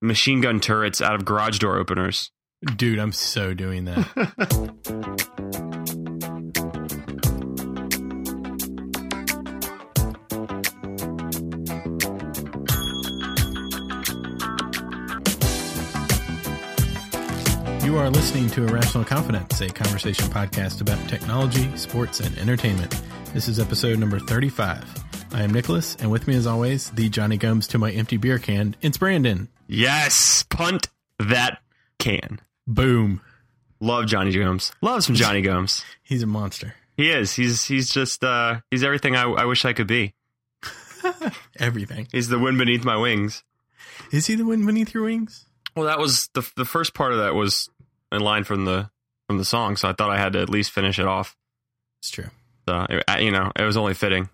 machine gun turrets out of garage door openers. Dude, I'm so doing that. You are listening to Irrational Confidence, a conversation podcast about technology, sports, and entertainment. This is episode number 35. I am Nicholas, and with me, as always, the Johnny Gomes to my empty beer can. It's Brandon. Yes, punt that can. Boom. Love Johnny Gomes. Love some Johnny Gomes. He's a monster. He is. He's he's just uh he's everything I, I wish I could be. Everything. He's the wind beneath my wings. Is he the wind beneath your wings? Well, that was the the first part of that was in line from the from the song, so I thought I had to at least finish it off. It's true. So you know, it was only fitting.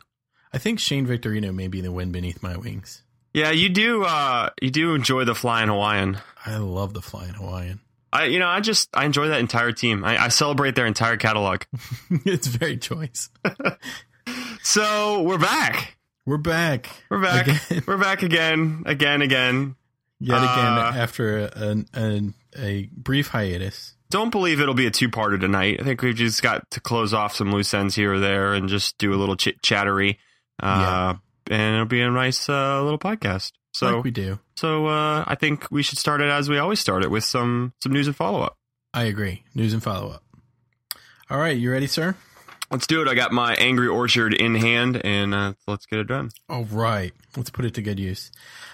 I think Shane Victorino may be the wind beneath my wings. Yeah, you do. uh You do enjoy the flying Hawaiian. I love the flying Hawaiian. I, you know, I just I enjoy that entire team. I, I celebrate their entire catalog. it's very choice. So we're back. We're back. We're back. Again. We're back again, again, again. Yet again, Uh, after a, a, a brief hiatus. Don't believe it'll be a two-parter tonight. I think we've just got to close off some loose ends here or there and just do a little chit chattery. Uh, and it'll be a nice uh, little podcast. So, like we do. so uh, I think we should start it as we always start it with some some news and follow up. I agree. News and follow up. All right, you ready, sir? Let's do it. I got my Angry Orchard in hand, and uh, let's get it done. All right, let's put it to good use.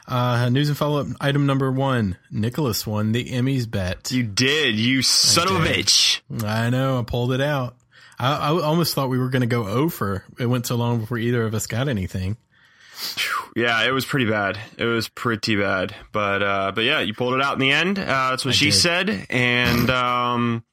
Uh, news and follow up item number one Nicholas won the Emmys bet. You did, you son of a bitch. I know, I pulled it out. I, I almost thought we were going to go over. It went so long before either of us got anything. Yeah, it was pretty bad. It was pretty bad. But uh, but yeah, you pulled it out in the end. Uh, that's what I she did. said. And um,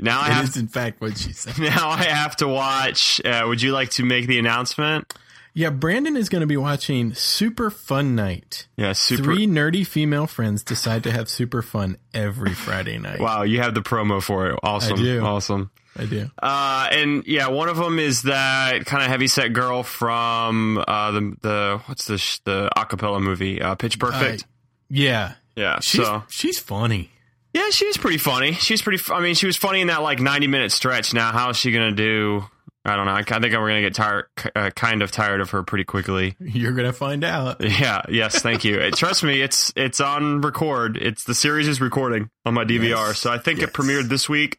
now I It have is, in fact, what she said. now I have to watch. Uh, would you like to make the announcement? Yeah, Brandon is going to be watching Super Fun Night. Yeah, super. Three nerdy female friends decide to have super fun every Friday night. Wow, you have the promo for it. Awesome, do. awesome. I do. Uh, and yeah, one of them is that kind of heavyset girl from uh, the the what's the sh- the acapella movie uh, Pitch Perfect. Uh, yeah. yeah, She's, so she's funny. yeah, she's pretty funny. She's pretty. I mean, she was funny in that like ninety minute stretch. Now, how is she gonna do? I don't know. I, I think we're gonna get tired, uh, kind of tired of her pretty quickly. You're going to find out. Yeah. Yes. Thank you. Trust me. It's it's on record. It's the series is recording on my DVR. Nice. So I think Yes. it premiered this week.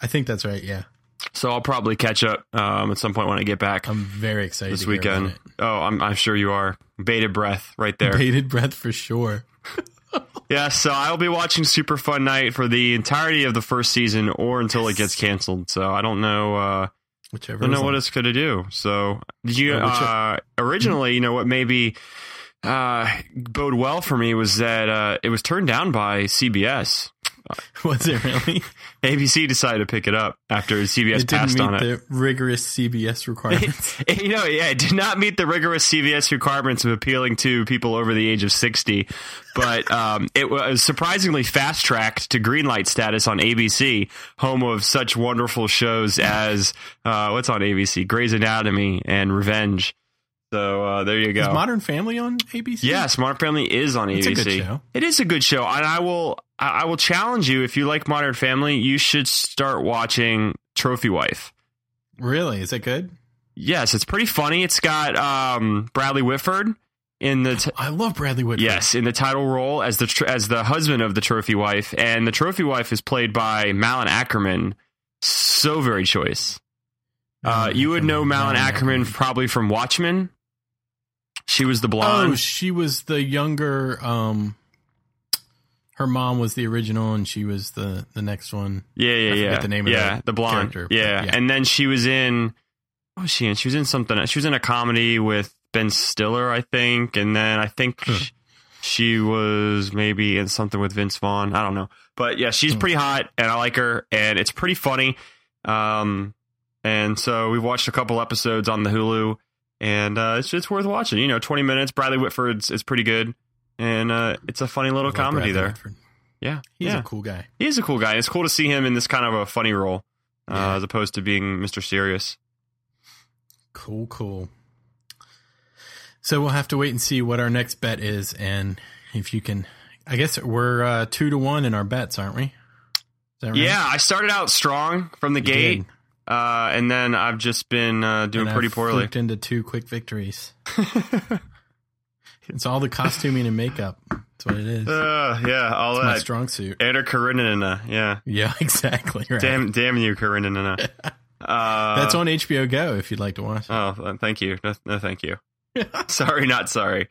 I think that's right. Yeah. So I'll probably catch up um, at some point when I get back I'm very excited this to hear about weekend. Oh, I'm I'm sure you are. Bated breath right there. Bated breath for sure. Yeah. So I'll be watching Super Fun Night for the entirety of the first season or until it gets canceled. So I don't know. Uh, Whichever. I don't know is what on. it's going to do. So, did you uh, originally, you know, what maybe uh, bode well for me was that uh, it was turned down by CBS. Was it really? ABC decided to pick it up after CBS it passed meet on it. the rigorous CBS requirements. you know, yeah, it did not meet the rigorous CBS requirements of appealing to people over the age of 60, but um, it was surprisingly fast tracked to green light status on ABC, home of such wonderful shows as uh, what's on ABC? Grey's Anatomy and Revenge. So uh, there you Is go. Modern Family on ABC? Yeah, Smart Family is on It's a ABC. good show. It is a good show, and I will I I will challenge you if you like Modern Family, you should start watching Trophy Wife. Really? Is it good? Yes, it's pretty funny. It's got um, Bradley Whitford in the t- I love Bradley Whitford. yes in the title role as the tr- as the husband of the trophy wife, and the trophy wife is played by Malin Akerman. So very choice. Uh, you would know Malin Akerman probably from Watchmen. She was the Oh, blonde. she was the younger. Um, her mom was the original, and she was the the next one. yeah, yeah, I yeah. the name of yeah, the blonde. character, yeah. yeah. and then she was in. What was she in? She was in something. She was in a comedy with Ben Stiller, I think, and then I think Huh. sh- she was maybe in something with Vince Vaughn. I don't know, but yeah, she's Hmm. pretty hot, and I like her, and it's pretty funny. Um, and so we've watched a couple episodes on the Hulu, and uh, it's it's worth watching. You know, twenty minutes. Bradley Whitford's is pretty good, and uh, it's a funny little love comedy Bradley there. Yeah, He's yeah. a cool guy. He is a cool guy. It's cool to see him in this kind of a funny role, uh, Yeah. as opposed to being Mr. Serious. Cool, cool. So we'll have to wait and see what our next bet is, and if you can I guess we're uh, two to one in our bets, aren't we? Right? Yeah, I started out strong from the you gate, uh, and then I've just been uh, doing pretty I've poorly. into two quick victories. it's all the costuming and makeup. That's what it is. Uh, yeah, all it's that. My strong suit. Eder Karenina, yeah. Yeah, exactly. Right. Damn, damn you, Karenina. uh, That's on HBO Go if you'd like to watch. Oh, thank you. No, no thank you. sorry, not sorry.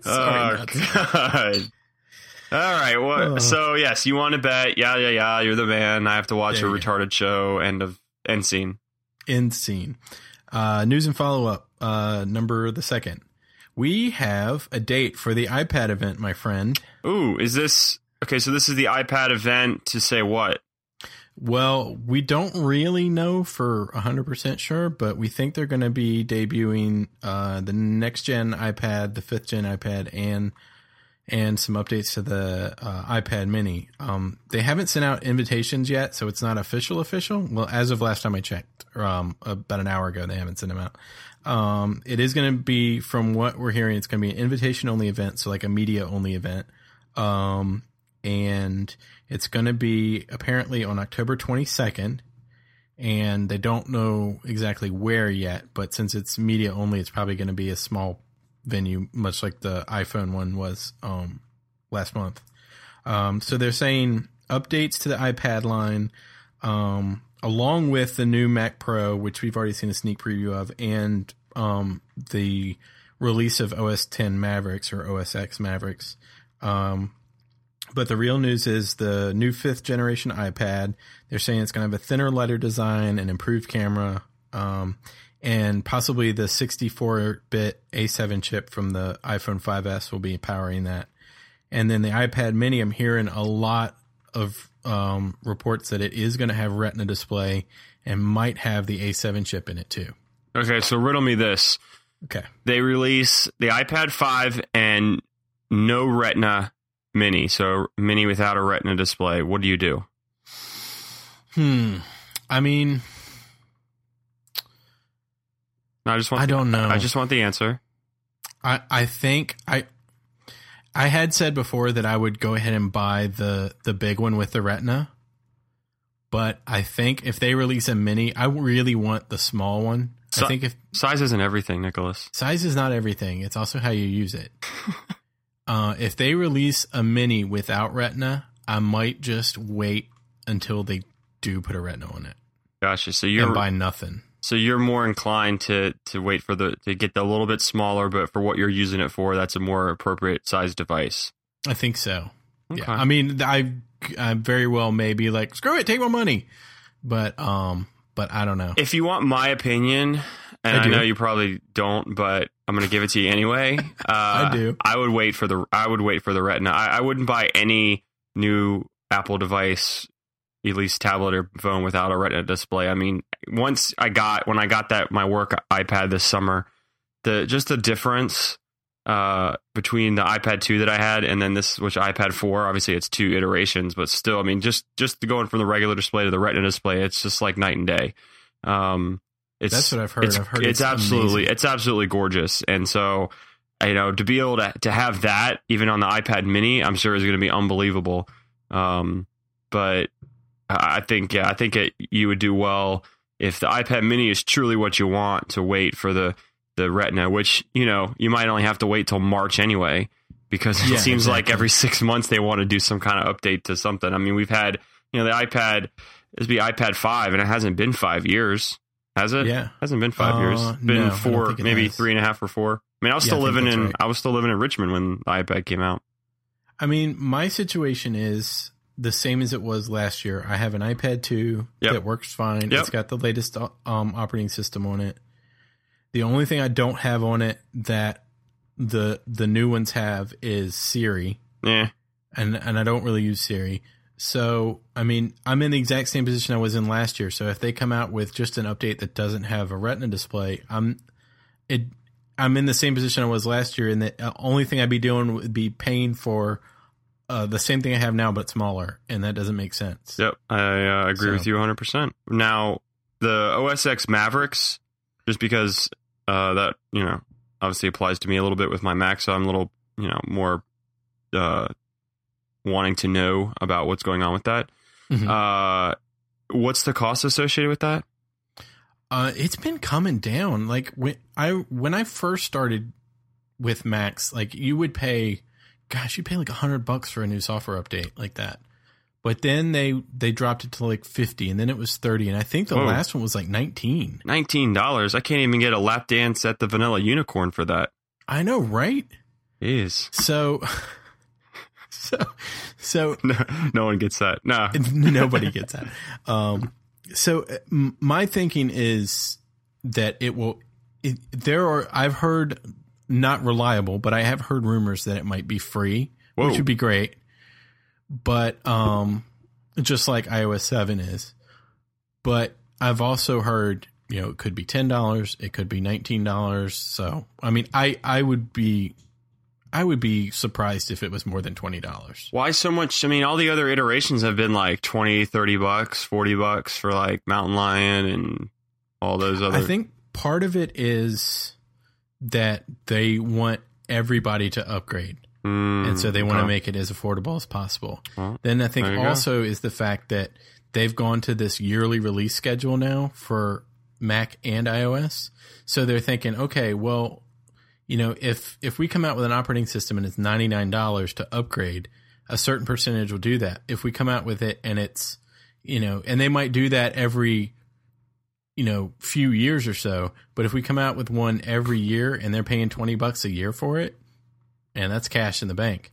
sorry, oh, not God. Sorry. All right. Oh. So yes, you want to bet? Yeah, yeah, yeah. You're the man. I have to watch there a retarded go. show. End of end scene. End scene. Uh, news and follow up. Uh, number the second. We have a date for the iPad event, my friend. Ooh, is this okay? So this is the iPad event to say what? Well, we don't really know for 100% sure, but we think they're going to be debuting uh, the next gen iPad, the fifth gen iPad, and and some updates to the uh, iPad Mini. Um, they haven't sent out invitations yet, so it's not official. Official. Well, as of last time I checked, um, about an hour ago, they haven't sent them out. Um, it is going to be, from what we're hearing, it's going to be an invitation only event, so like a media only event. Um, and it's going to be apparently on October 22nd. And they don't know exactly where yet, but since it's media only, it's probably going to be a small venue, much like the iPhone one was um, last month. Um, so they're saying updates to the iPad line, um, along with the new Mac Pro, which we've already seen a sneak preview of, and um, the release of OS 10 Mavericks or OS X Mavericks. Um, but the real news is the new fifth generation iPad. They're saying it's going to have a thinner, lighter design, an improved camera. Um, and possibly the 64-bit A7 chip from the iPhone 5s will be powering that. And then the iPad Mini, I'm hearing a lot of um, reports that it is going to have Retina display and might have the A7 chip in it too. Okay, so riddle me this. Okay, they release the iPad 5 and no Retina Mini, so Mini without a Retina display. What do you do? Hmm. I mean, I just want. I don't know. I just want the answer. I I think I I had said before that I would go ahead and buy the the big one with the Retina, but I think if they release a mini, I really want the small one. So, I think if size isn't everything, Nicholas. Size is not everything. It's also how you use it. uh, if they release a mini without Retina, I might just wait until they do put a Retina on it. Gotcha. So you're buy nothing. So you're more inclined to to wait for the to get the little bit smaller, but for what you're using it for, that's a more appropriate size device. I think so. Okay. Yeah. I mean, I I very well may be like screw it, take my money, but um, but I don't know. If you want my opinion, and I, I know you probably don't, but I'm going to give it to you anyway. Uh, I do. I would wait for the I would wait for the Retina. I, I wouldn't buy any new Apple device at least tablet or phone without a retina display. I mean, once I got when I got that my work iPad this summer, the just the difference uh, between the iPad 2 that I had and then this which iPad 4, obviously it's two iterations, but still, I mean, just just going from the regular display to the retina display, it's just like night and day. Um, it's, That's what I've heard. It's, I've heard it's, it's absolutely amazing. it's absolutely gorgeous, and so you know to be able to to have that even on the iPad Mini, I'm sure is going to be unbelievable. Um, but I think yeah, I think it, you would do well if the iPad Mini is truly what you want to wait for the the Retina, which you know you might only have to wait till March anyway, because it yeah, seems exactly. like every six months they want to do some kind of update to something. I mean, we've had you know the iPad this be iPad five, and it hasn't been five years, has it? Yeah, it hasn't been five uh, years. It's been no, four, maybe has. three and a half or four. I mean, I was yeah, still living in right. I was still living in Richmond when the iPad came out. I mean, my situation is the same as it was last year. I have an iPad 2 yep. that works fine. Yep. It's got the latest um, operating system on it. The only thing I don't have on it that the the new ones have is Siri. Yeah. And and I don't really use Siri. So, I mean, I'm in the exact same position I was in last year. So if they come out with just an update that doesn't have a Retina display, I'm it I'm in the same position I was last year and the uh, only thing I'd be doing would be paying for uh, the same thing I have now, but smaller, and that doesn't make sense. Yep, I uh, agree so. with you 100. percent Now, the OS X Mavericks, just because uh, that you know obviously applies to me a little bit with my Mac, so I'm a little you know more uh, wanting to know about what's going on with that. Mhm. Uh, what's the cost associated with that? Uh, it's been coming down. Like when I when I first started with Macs, like you would pay, gosh, you pay like a hundred bucks for a new software update like that. But then they they dropped it to like fifty, and then it was thirty, and I think the Whoa. last one was like nineteen. Nineteen dollars. I can't even get a lap dance at the Vanilla Unicorn for that. I know, right? Jeez. So, so, so No, no one gets that. No. nobody gets that. Um, so uh, my thinking is that it will. It, there are I've heard not reliable, but I have heard rumors that it might be free, Whoa. which would be great. But um, just like iOS seven is, but I've also heard you know it could be ten dollars, it could be nineteen dollars. So I mean, I I would be. I would be surprised if it was more than twenty dollars. Why so much? I mean, all the other iterations have been like 20, 30 bucks, 40 bucks for like Mountain Lion and all those other. I think part of it is that they want everybody to upgrade. Mm, and so they want to okay. make it as affordable as possible. Well, then I think you go. also is the fact that they've gone to this yearly release schedule now for Mac and iOS. So they're thinking, okay, well, you know, if if we come out with an operating system and it's ninety nine dollars to upgrade, a certain percentage will do that. If we come out with it and it's, you know, and they might do that every, you know, few years or so. But if we come out with one every year and they're paying twenty bucks a year for it, and that's cash in the bank.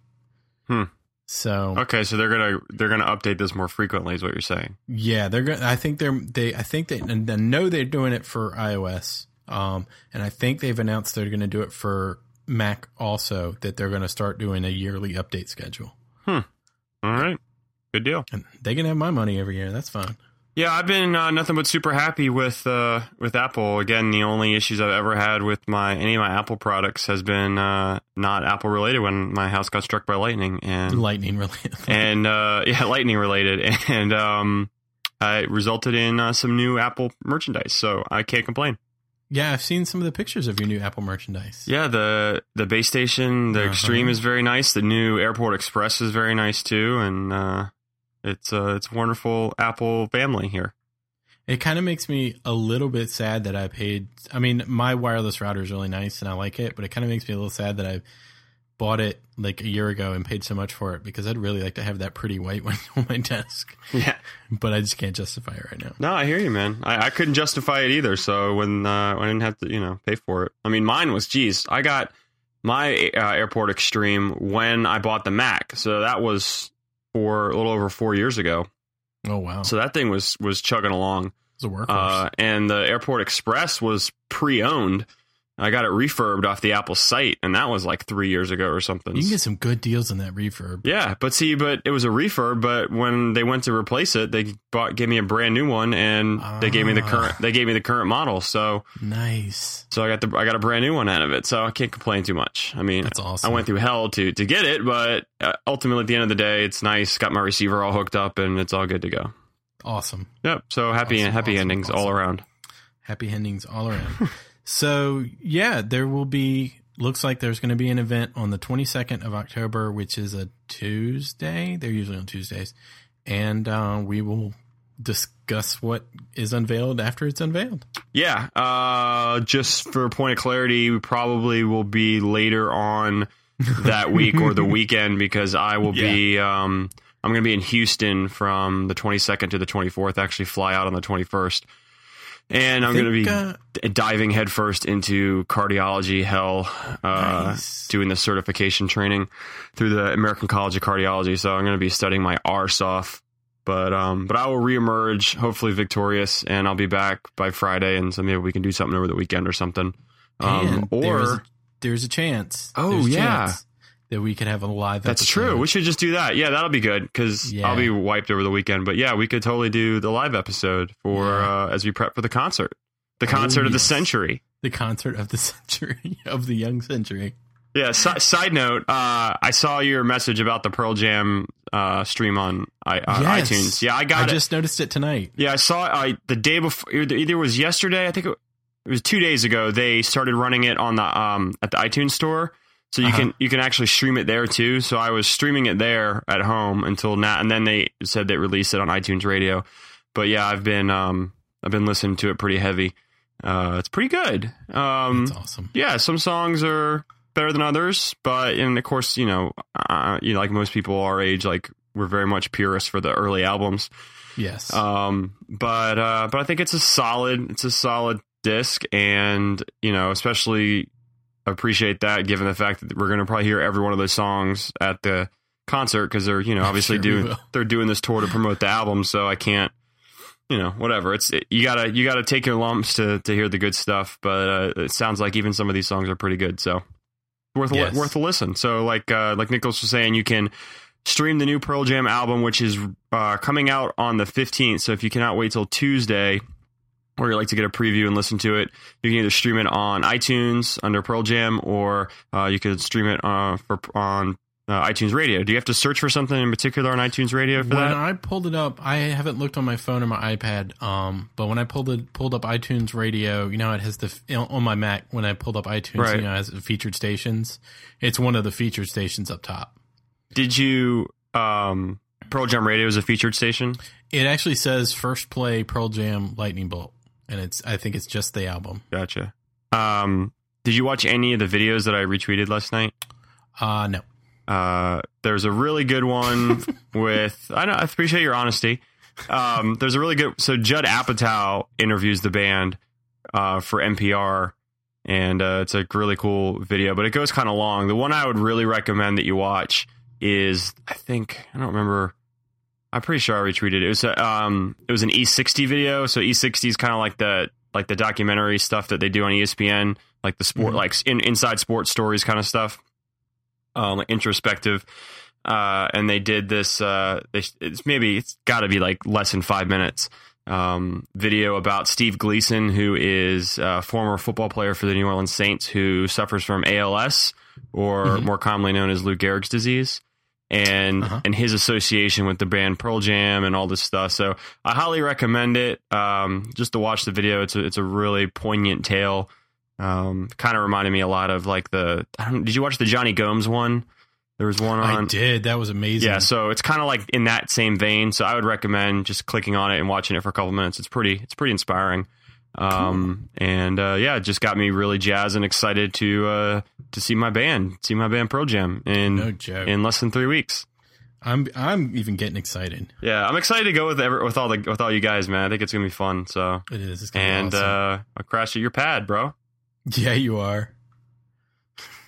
Hmm. So Okay, so they're gonna they're gonna update this more frequently, is what you're saying. yeah, they're gonna. I think they're they. I think they and I know they're doing it for iOS. Um, and I think they've announced they're going to do it for Mac also. That they're going to start doing a yearly update schedule. Hmm. All right, good deal. And they can have my money every year. That's fine. Yeah, I've been uh, nothing but super happy with uh, with Apple. Again, the only issues I've ever had with my any of my Apple products has been uh, not Apple related. When my house got struck by lightning, and Lightning related. and uh, yeah, lightning related, and um, it resulted in uh, some new Apple merchandise. So I can't complain. yeah, I've seen some of the pictures of your new Apple merchandise. Yeah, the the base station, the Uh-huh. Extreme is very nice. The new Airport Express is very nice too, and uh, it's uh, it's a wonderful Apple family here. It kind of makes me a little bit sad that I paid. I mean, my wireless router is really nice and I like it, but it kind of makes me a little sad that I bought it like a year ago and paid so much for it because I'd really like to have that pretty white one on my desk, Yeah. but I just can't justify it right now. No, I hear you, man. I, I couldn't justify it either. So when uh, I didn't have to, you know, pay for it. I mean, mine was, geez, I got my uh, Airport Extreme when I bought the Mac. So that was for a little over four years ago. Oh wow, So that thing was was chugging along. it's a workhorse. Uh, and the Airport Express was pre-owned. I got it refurbed off the Apple site, and that was like three years ago or something. you can get some good deals on that refurb. Yeah, but see, but it was a refurb. But when they went to replace it, they bought gave me a brand new one, and they gave me the Ah. current. They gave me the current model. So, Nice. so I got the I got a brand new one out of it. So I can't complain too much. I mean, That's awesome. I went through hell to to get it, but uh, ultimately at the end of the day, it's nice. Got my receiver all hooked up, and it's all good to go. Awesome. Yep. So happy Awesome, happy awesome, endings all around. Happy endings all around. so yeah, there will be. Looks like there's going to be an event on the 22nd of October, which is a Tuesday. They're usually on Tuesdays, and uh, we will discuss what is unveiled after it's unveiled. Yeah. Uh, just for a point of clarity, we probably will be later on that week or the weekend because I will be. Um, I'm going to be in Houston from the 22nd to the 24th. Actually, fly out on the 21st, and I'm going to be uh, diving headfirst into cardiology hell, uh, Nice. doing the certification training through the American College of Cardiology. So I'm going to be studying my arse off. But um, but I will reemerge, hopefully victorious, and I'll be back by Friday, and so maybe we can do something over the weekend or something. Um, and there's or a, there's a chance. Oh, a yeah. chance that we could have a live. that's episode. true. We should just do that. Yeah, that'll be good because Yeah. I'll be wiped over the weekend. But yeah, we could totally do the live episode for Yeah. uh, as we prep for the concert, the Oh, concert of the century. the concert of the century of the young century. Yeah. Si- side note: uh, I saw your message about the Pearl Jam uh, stream on I- uh, Yes. iTunes. Yeah, I I got it. just noticed it tonight. Yeah, I saw it I, the day before. Either it was yesterday. I think it was two days ago. They started running it on the um, at the iTunes store. So you Uh-huh. can you can actually stream it there too. So I was streaming it there at home until now, and then they said they released it on iTunes Radio. But yeah, I've been um I've been listening to it pretty heavy. Uh, it's pretty good. Um, That's awesome. yeah, some songs are better than others, but and of course, you know, uh, you know, like most people our age, like we're very much purists for the early albums. Yes. Um, but uh, but I think it's a solid, it's a solid disc, and you know, especially appreciate that given the fact that we're going to probably hear every one of those songs at the concert because they're you know obviously Sure doing they're doing this tour to promote the album, so I can't. You know, whatever. It's you gotta you gotta take your lumps to to hear the good stuff. But uh, it sounds like even some of these songs are pretty good. So worth a, Yes. worth a listen. So like uh, like Nicholas was saying, you can stream the new Pearl Jam album, which is uh, coming out on the 15th. So if you cannot wait till Tuesday, or you like to get a preview and listen to it, you can either stream it on iTunes under Pearl Jam, or uh, you could stream it uh, for on uh, iTunes Radio. Do you have to search for something in particular on iTunes Radio for when that? I pulled it up, I haven't looked on my phone or my iPad. Um, but when I pulled it pulled up iTunes Radio, you know, it has the on my Mac. When I pulled up iTunes, Right. you know, it has featured stations. It's one of the featured stations up top. Did you um, Pearl Jam Radio is a featured station? It actually says first play Pearl Jam Lightning Bolt, and it's I think it's just the album. Gotcha. Um, did you watch any of the videos that I retweeted last night? Uh no. Uh, there's a really good one with I know I appreciate your honesty. Um, there's a really good so Judd Apatow interviews the band uh, for NPR, and uh, it's a really cool video, but it goes kind of long. The one I would really recommend that you watch is I think I don't remember. I'm pretty sure I retweeted it. It was a, um it was an E60 video. So E60 is kind of like the like the documentary stuff that they do on ESPN, like the sport, Mhm. like in, inside sports stories kind of stuff, um, like introspective. Uh, and they did this. Uh, they, it's maybe it's got to be like less than five minutes. Um, video about Steve Gleason, who is a former football player for the New Orleans Saints, who suffers from ALS, or Mhm. more commonly known as Lou Gehrig's disease, and Uh-huh. and his association with the band Pearl Jam and all this stuff. So I highly recommend it. Um, just to watch the video, it's a, it's a really poignant tale. Um, kind of reminded me a lot of like the. I don't, did you watch the Johnny Gomes one? There was one on. I did. That was amazing. Yeah, so it's kind of like in that same vein. So I would recommend just clicking on it and watching it for a couple minutes. It's pretty, it's pretty inspiring. Um, and uh, yeah, it just got me really jazzed and excited to uh, to see my band, see my band Pearl Jam in no in less than three weeks. I'm I'm even getting excited. Yeah, I'm excited to go with every, with all the with all you guys, man. I think it's gonna be fun. So It is. It's gonna be and awesome. uh, I'll crash at your pad, bro. yeah, you are.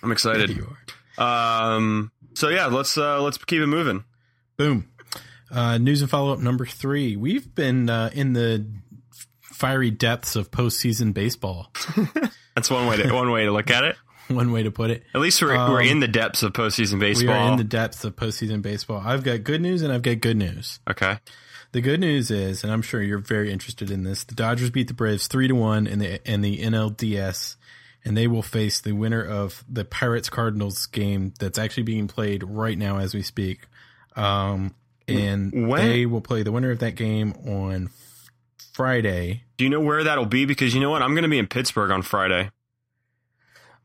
I'm Yeah, excited. you are. Um, so yeah, let's uh, let's keep it moving. Boom. Uh, news and follow up number three. We've been uh, in the fiery depths of postseason baseball. That's one way to one way to look at it. One way to put it. At least we're Um, we're in the depths of postseason baseball. We are in the depths of postseason baseball. I've got good news and I've got good news. okay. The good news is, and I'm sure you're very interested in this, the Dodgers beat the Braves three to one in the in the NLDS, and they will face the winner of the Pirates Cardinals game that's actually being played right now as we speak. Um, and When- they will play the winner of that game on Friday. Do you know where that'll be? Because you know what, I'm going to be in Pittsburgh on Friday.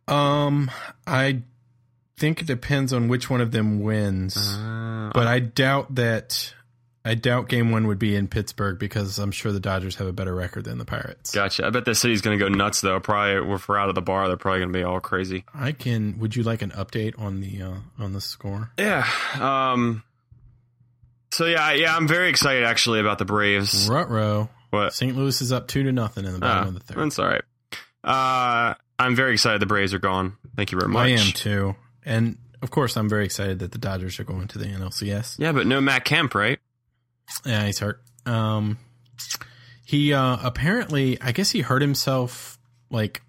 Um, I think it depends on which one of them wins, Uh, but I doubt that. I doubt game one would be in Pittsburgh because I'm sure the Dodgers have a better record than the Pirates. gotcha. I bet the city's going to go nuts though. Probably if we're out of the bar, they're probably going to be all crazy. I can. Would you like an update on the uh, on the score? Yeah. Um. So yeah, yeah, I'm very excited actually about the Braves. Rutro. What? St. Louis is up two to nothing in the bottom Ah, of the third. that's all right. Uh, I'm very excited the Braves are gone. Thank you very much. I am too, and of course, I'm very excited that the Dodgers are going to the NLCS. Yeah, but no Matt Kemp, right? Yeah, he's hurt. Um, he uh, apparently, I guess he hurt himself like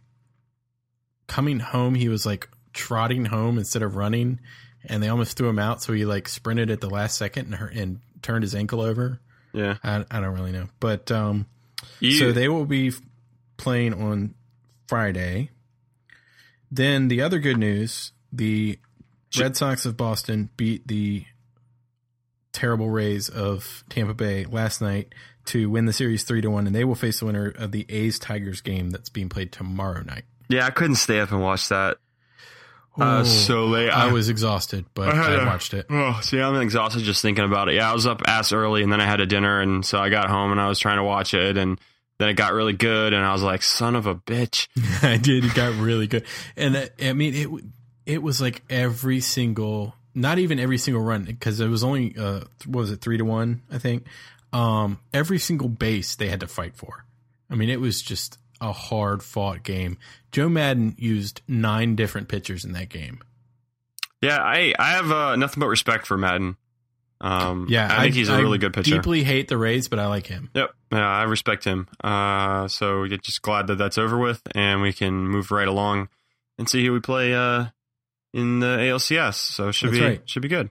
coming home. He was like trotting home instead of running, and they almost threw him out. So he like sprinted at the last second and hurt, and turned his ankle over. Yeah. I, I don't really know, but um, You, so they will be playing on Friday. Then the other good news: the Red Sox of Boston beat the terrible Rays of Tampa Bay last night to win the series three to one, and they will face the winner of the A's Tigers game that's being played tomorrow night. yeah, I couldn't stay up and watch that. Uh, so late. I was exhausted, but I I, watched it. Oh, see, I'm exhausted just thinking about it. Yeah, I was up ass early, and then I had a dinner, and so I got home and I was trying to watch it, and then it got really good, and I was like, "Son of a bitch!" I did. It got really good, and uh, I mean it. It was like every single, not even every single run, because it was only uh, what was it three to one, I think. Um, every single base they had to fight for. I mean, it was just a hard fought game. Joe Maddon used nine different pitchers in that game. Yeah, I I have uh, nothing but respect for Maddon. Um, Yeah, I think he's a I really good pitcher. Deeply hate the Rays, but I like him. Yep, yeah, I respect him. Uh, so yeah, just glad that that's over with, and we can move right along and see who we play uh in the ALCS. So should That's be right. should be good.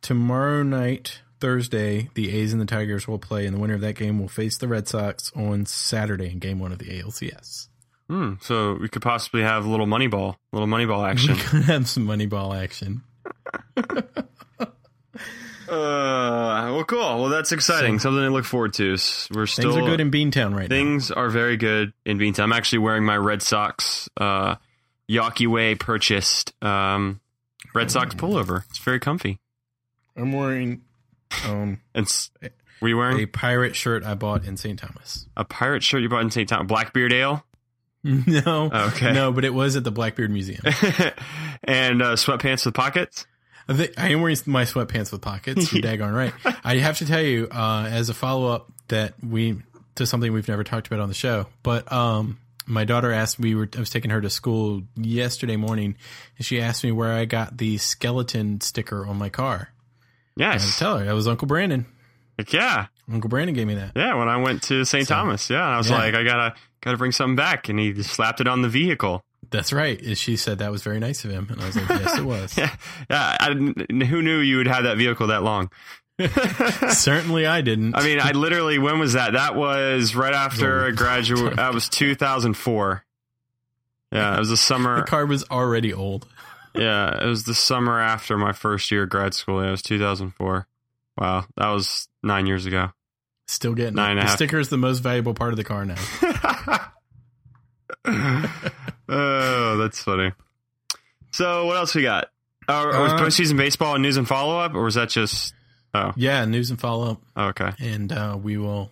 Tomorrow night, Thursday, the A's and the Tigers will play, and the winner of that game will face the Red Sox on Saturday in Game One of the ALCS. Hmm, so we could possibly have a little money ball, little money ball action. We could have some Moneyball action. Uh, well, cool. Well, that's exciting. Something to look forward to. S- We're still Things are good in Beantown right things are very good in Beantown. I'm actually wearing my Red Sox uh, Yawkey Way purchased um, Red Sox pullover. It's very comfy. I'm wearing um, And s- were you wearing a pirate shirt I bought in St. Thomas. a pirate shirt you bought in St. Thomas? Blackbeard Ale? No, Okay. no, but it was at the Blackbeard Museum. and uh, sweatpants with pockets? I, think, I am wearing my sweatpants with pockets. You're daggone right. I have to tell you, uh, as a follow up, that we to something we've never talked about on the show. But um, my daughter asked we were. I was taking her to school yesterday morning, and she asked me where I got the skeleton sticker on my car. Yes. tell her that was Uncle Brandon. Heck yeah. Uncle Brandon gave me that. Yeah, when I went to St. So- Thomas. Yeah, I was Yeah. like, I gotta gotta bring something back, and he slapped it on the vehicle. That's right. She said that was very nice of him, and I was like, yes, it was. Yeah, yeah. I didn't, who knew you would have that vehicle that long? Certainly, I didn't. I mean, I literally. When was that? That was right after I graduated. That was 2004. Yeah, it was the summer. the car was already old. Yeah, it was the summer after my first year of grad school. Yeah, it was 2004. Wow, that was nine years ago. Still getting Nine The half. sticker is the most valuable part of the car now. oh, that's funny. So, what else we got? Uh, was Uh, postseason baseball and news and follow up, or was that just? Oh, Yeah, news and follow up, oh, okay. and uh, we will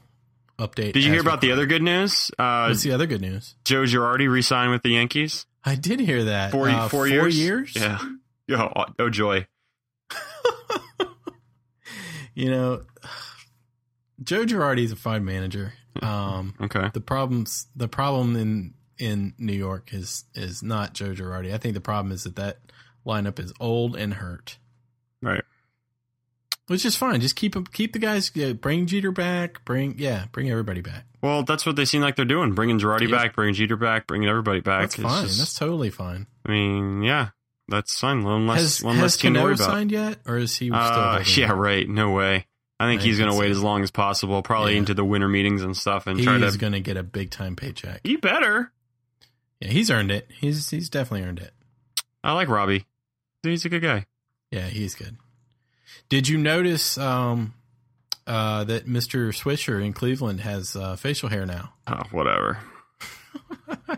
update. Did you hear about the other good news? Uh, What's the other good news? Joe Girardi re-signed with the Yankees. I did hear that. Four, Uh, four years. years? Yeah. Oh, oh joy. You know, Joe Girardi is a fine manager. Um, Okay. the problems, the problem in in New York is is not Joe Girardi. I think the problem is that that lineup is old and hurt. Right. Which is fine. Just keep keep the guys. Yeah, bring Jeter back. Bring yeah, bring everybody back. Well, that's what they seem like they're doing: bringing Girardi Yeah. back, bringing Jeter back, bringing everybody back. That's It's fine. just- That's totally fine. I mean, yeah, that's fine. One less, Has one has less team to worry about. signed yet, or is he still? Uh, yeah, out? right. No way. I think I he's going to wait as long as possible, probably Yeah. into the winter meetings and stuff, and He try to. going to get a big time paycheck. You better. Yeah, he's earned it. He's he's definitely earned it. I like Robbie. He's a good guy. Yeah, he's good. Did you notice um, uh, that Mr. Swisher in Cleveland has uh, facial hair now? Oh, whatever.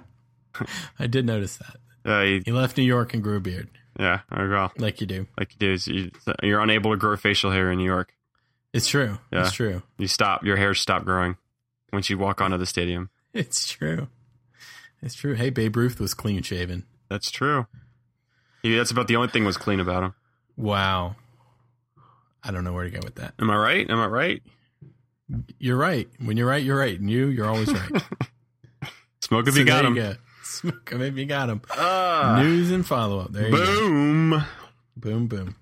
I did notice that. Uh, he, He left New York and grew a beard, yeah, oh, well, like you do. like you do. You, you're unable to grow facial hair in New York. It's true. Yeah. It's true. You stop. Your hair stop growing once you walk onto the stadium. It's true. It's true. Hey, Babe Ruth was clean shaven. That's true. He, that's about the only thing was clean about him. Wow. I don't know where to go with that. Am I right? Am I right? You're right. When you're right, you're right. And you, you're always right. Smoke if So you got him. go. Smoke 'em if you got him. Ah. News and follow up. There you go. boom. Boom, boom.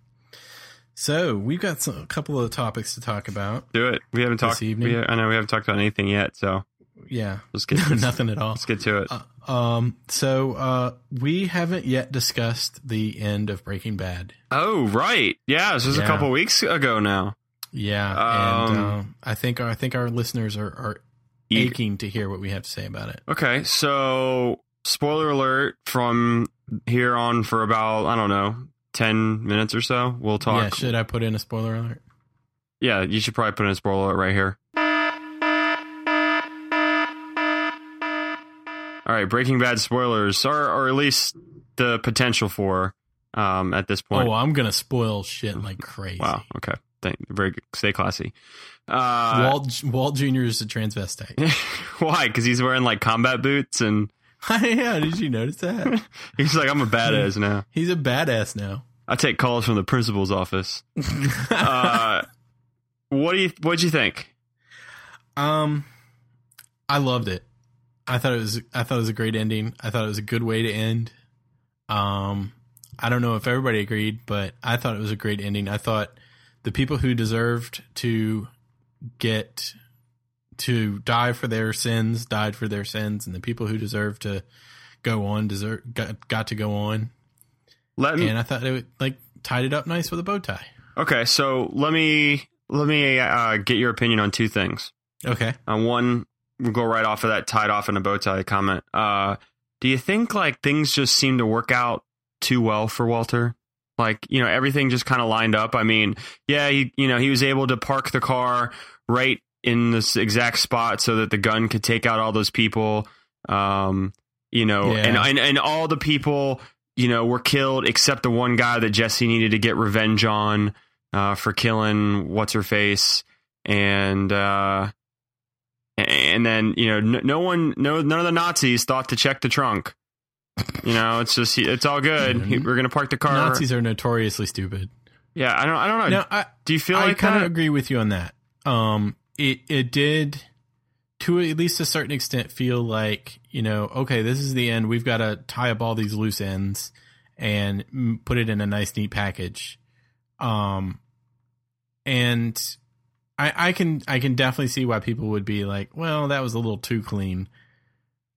So we've got some, a couple of topics to talk about. Do it. We haven't This talked. evening? We, I know we haven't talked about anything yet, so Yeah, let's get no, nothing at all. let's get to it. Uh, um, so uh, we haven't yet discussed the end of Breaking Bad. oh, right. Yeah, this was a Yeah. couple weeks ago now. Yeah, and Um, um, I think I think our listeners are, are Eager- aching to hear what we have to say about it. Okay, so spoiler alert from here on for about I don't know ten minutes or so. We'll talk. Yeah, should I put in a spoiler alert? Yeah, you should probably put in a spoiler alert right here. All right, Breaking Bad spoilers, or or at least the potential for. um, at this point. Oh, I'm gonna spoil shit like crazy. wow. Okay. Thank, very good. Stay classy. Uh, Walt Walt Jr. is a transvestite. why? Because he's wearing like combat boots and yeah, did you notice that? he's like, I'm a badass now. He's a badass now. I take calls from the principal's office. uh, what do you? What'd you think? Um, I loved it. I thought it was. I thought it was a great ending. I thought it was a good way to end. Um, I don't know if everybody agreed, but I thought it was a great ending. I thought the people who deserved to get to die for their sins died for their sins, and the people who deserved to go on deserve got, got to go on. Let me. And I thought it would, like tied it up nice with a bow tie. Okay, so let me let me uh, get your opinion on two things. Okay. On one, we'll go right off of that tied off in a bow tie comment. Uh, do you think like things just seem to work out too well for Walter? Like you know everything just kind of lined up. I mean, yeah, he you know he was able to park the car right in this exact spot so that the gun could take out all those people. Um, you know, Yeah. and, and and all the people you know were killed except the one guy that Jesse needed to get revenge on uh, for killing what's her face and. uh and then you know no, no one no none of the nazis thought to check the trunk you know it's just it's all good He- we're gonna park the car Nazis are notoriously stupid. yeah i don't i don't know No, I, do you feel I like kind of agree with you on that. Um, it it did to at least a certain extent feel like you know, okay, this is the end. We've got to tie up all these loose ends and put it in a nice, neat package. Um, and I I can I can definitely see why people would be like, well, that was a little too clean.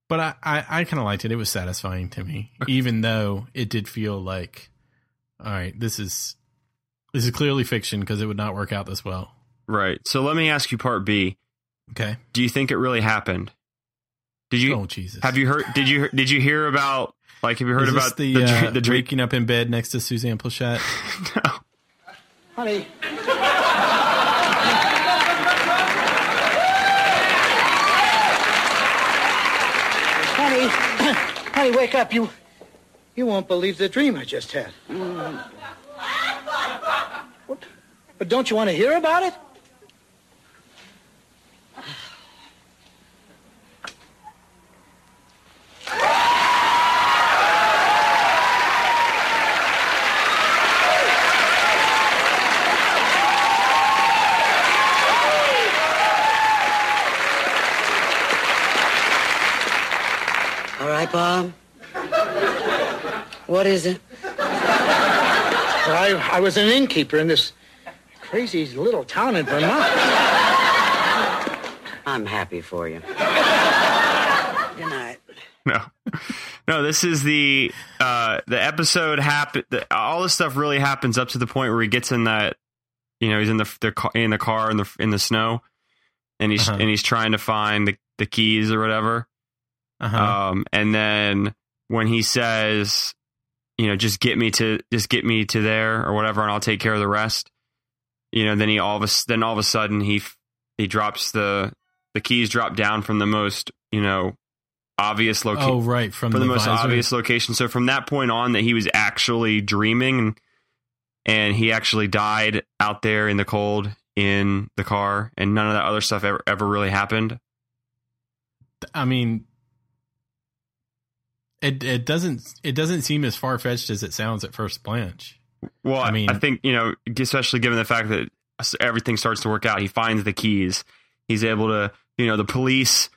But I, I, I kind of liked it. It was satisfying to me, even though it did feel like, all right, this is this is clearly fiction because it would not work out this well. right so let me ask you part b Okay. do you think it really happened did you oh Jesus. have you heard did you did you hear about like have you heard Is about the the uh, dr- the drink waking up in bed next to Suzanne Pleshette? no. honey, honey, wake up. You you won't believe the dream I just had. What? But don't you want to hear about it? All right, Bob. What is it? Well, I, I was an innkeeper in this crazy little town in Vermont. I'm happy for you. Good night. no no this is the uh the episode happen the, all this stuff really happens up to the point where he gets in that you know he's in the, the car in the car in the in the snow and he's Uh-huh. and he's trying to find the, the keys or whatever Uh-huh. um and then when he says you know just get me to just get me to there or whatever and I'll take care of the rest you know then he all of a then all of a sudden he he drops the the keys drop down from the most you know obvious location oh, right. From for the, the, most obvious location. So from that point on, that he was actually dreaming, and, and he actually died out there in the cold in the car, and none of that other stuff ever ever really happened. I mean, it it doesn't it doesn't seem as far fetched as it sounds at first glance. Well, I mean- I think you know, especially given the fact that everything starts to work out, he finds the keys. He's able to, you know, the police,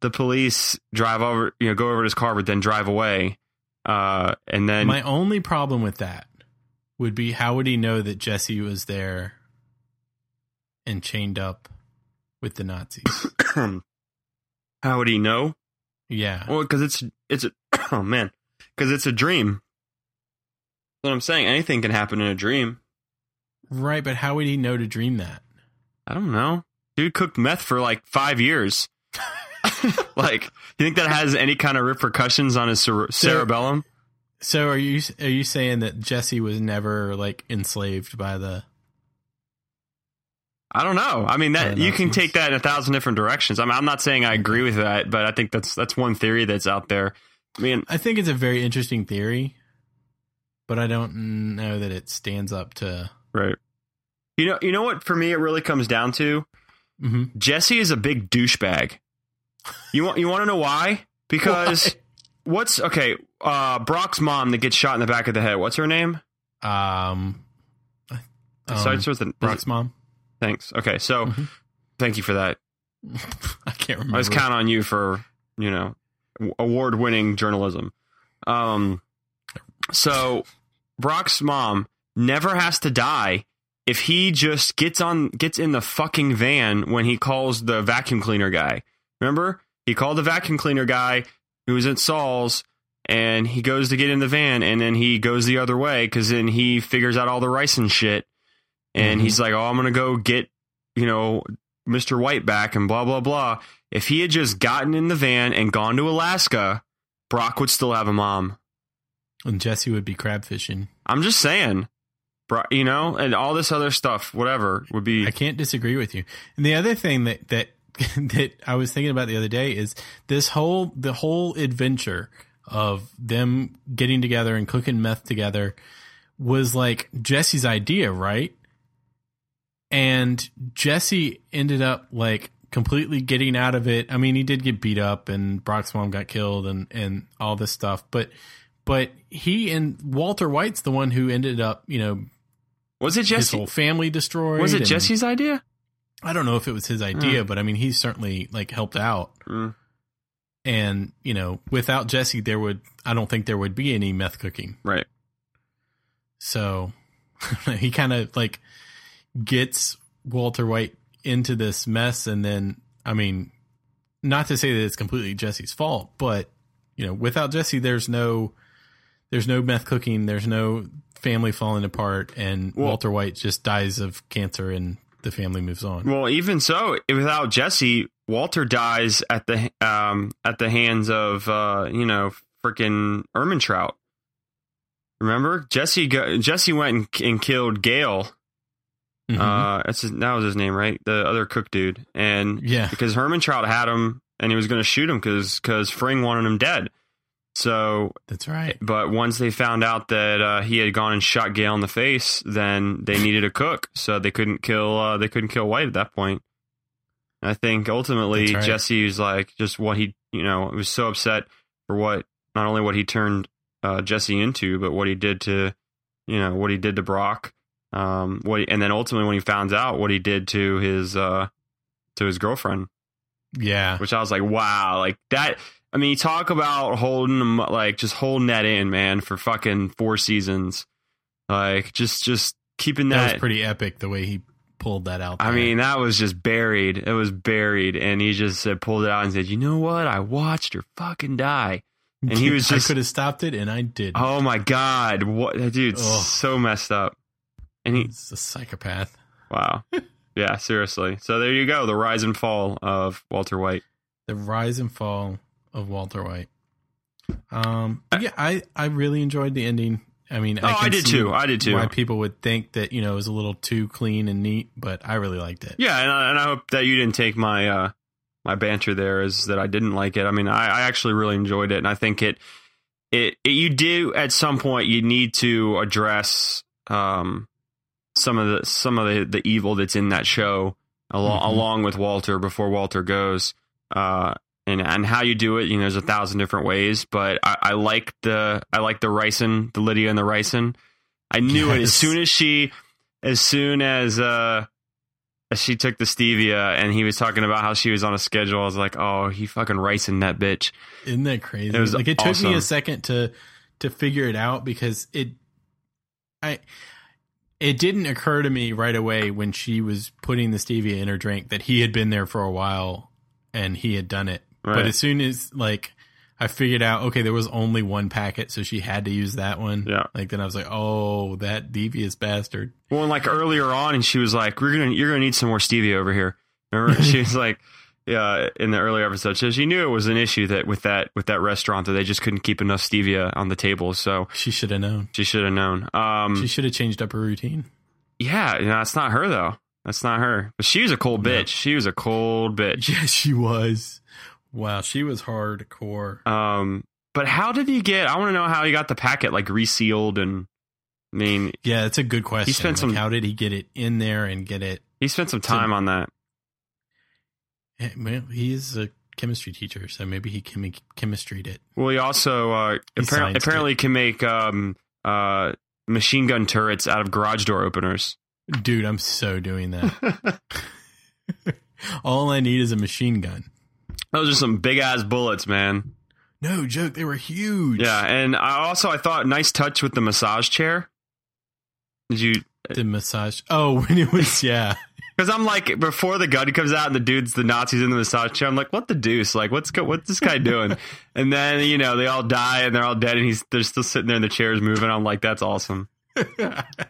the police drive over, you know, go over to his car, but then drive away. Uh, and then My only problem with that would be how would he know that Jesse was there and chained up with the Nazis? how would he know? yeah. Well, because it's it's oh man, because it's a dream. That's what I'm saying. Anything can happen in a dream. Right, but how would he know to dream that? I don't know. Dude cooked meth for like five years. like, you think that has any kind of repercussions on his cere- cerebellum? So are you are you saying that Jesse was never like enslaved by the I don't know. I mean, that you can take that in a thousand different directions. I mean, I'm not saying I agree with that, but I think that's that's one theory that's out there. I mean, I think it's a very interesting theory. but I don't know that it stands up to. Right. You know, you know what? For me, it really comes down to Mhm. Jesse is a big douchebag. You want you want to know why? Because what's okay? Uh, Brock's mom that gets shot in the back of the head. What's her name? Um, um, starts with is Brock's mom. Thanks. Okay, so Mhm. thank you for that. I can't remember. I was counting on you for you know award winning journalism. Um, so Brock's mom never has to die if he just gets on gets in the fucking van when he calls the vacuum cleaner guy. Remember, he called the vacuum cleaner guy who was at Saul's. And he goes to get in the van, and then he goes the other way because then he figures out all the rice and shit. And Mhm. he's like, "Oh, I'm gonna go get, you know, Mr. White back and blah blah blah. If he had just gotten in the van and gone to Alaska, Brock would still have a mom. and Jesse would be crab fishing. I'm just saying, Brock, you know, and all this other stuff, whatever, would be I can't disagree with you. And the other thing that that that I was thinking about the other day is this whole the whole adventure of them getting together and cooking meth together was like Jesse's idea, right? And Jesse ended up like completely getting out of it. I mean, he did get beat up and Brock's mom got killed and and all this stuff, but but he and Walter White's the one who ended up, you know, was it his whole family destroyed. Was it and- Jesse's idea? I don't know if it was his idea, but I mean, he certainly like helped out. Mm. And you know, without Jesse, there would I don't think there would be any meth cooking. Right. So he kind of like gets Walter White into this mess, and then I mean, not to say that it's completely Jesse's fault, but you know, without Jesse, there's no there's no meth cooking, there's no family falling apart, and Well- Walter White just dies of cancer, and the family moves on. Well, even so, without Jesse, Walter dies at the um at the hands of uh you know freaking Ehrmantraut. Remember, Jesse go, Jesse went and, and killed Gale. Mhm. Uh, that's his, that was his name, right? The other cook dude, and Yeah. because Ehrmantraut had him and he was going to shoot him because because Fring wanted him dead. So, That's right. but once they found out that uh, he had gone and shot Gale in the face, then they needed a cook, so they couldn't kill uh, they couldn't kill White at that point. And I think ultimately right. Jesse was like just what he you know was so upset for what not only what he turned uh, Jesse into, but what he did to you know what he did to Brock. Um, what he, and then ultimately when he found out what he did to his uh, to his girlfriend, Yeah. which I was like, wow, like that. I mean, you talk about holding them, like just holding that in, man, for fucking four seasons, like just just keeping That that. was pretty epic the way he pulled that out. I mean, that was just buried. It was buried, and he just said, pulled it out and said, "You know what? I watched her fucking die." and he was just- I could have stopped it, and I did. Oh my god, what that dude's Ugh. so messed up. And he, He's a psychopath. wow, yeah, seriously. So there you go, the rise and fall of Walter White. The rise and fall of Walter White. Um, but yeah, I I really enjoyed the ending. I mean, Oh, I can did too. I did too. Why people would think that you know it was a little too clean and neat, but I really liked it. Yeah, and I, and I hope that you didn't take my uh, my banter there is that I didn't like it. I mean, I, I actually really enjoyed it, and I think it, it it you do at some point you need to address um, some of the some of the, the evil that's in that show along Mhm. along with Walter before Walter goes. Uh, and and how you do it, you know, there's a thousand different ways, but I, I like the I like the ricin, the Lydia and the ricin. I knew it as soon as she, as soon as uh, as she took the stevia and he was talking about how she was on a schedule. I was like, oh, he fucking ricing that bitch. Isn't that crazy? It was like it took me a second to to figure it out because it I it didn't occur to me right away when she was putting the stevia in her drink that he had been there for a while and he had done it. But as soon as like I figured out, okay, there was only one packet, so she had to use that one. Yeah. Like then I was like, oh, that devious bastard. Well, and like earlier on, and she was like, "We're gonna, you're gonna need some more stevia over here." Remember, she was like, "Yeah." In the earlier episode, so she knew it was an issue that with that with that restaurant that they just couldn't keep enough stevia on the table. So She should have known. she should have known. Um, She should have changed up her routine. yeah, you know, that's not her though. That's not her. But she was a cold No. bitch. She was a cold bitch. Yes, she was. Wow, she was hardcore. Um, but how did he get? I want to know how he got the packet like resealed and I mean, Yeah, that's a good question. He spent Like, some- how did he get it in there and get it? he spent some time on that. Eh, Well, he is a chemistry teacher, so maybe he chemi- it. Well, he also uh, He apparently can make um, uh, machine gun turrets out of garage door openers. Dude, I'm so doing that. All I need is a machine gun. Those are some big ass bullets, man. No joke, they were huge. Yeah, and I also I thought nice touch with the massage chair. Did you? The massage. Oh, when it was yeah. Because I'm like before the gun comes out and the dude's the Nazis in the massage chair. I'm like, what the deuce? Like, what's go- what's this guy doing? and then you know they all die and they're all dead and he's they're still sitting there and the chair's moving. I'm like, that's awesome.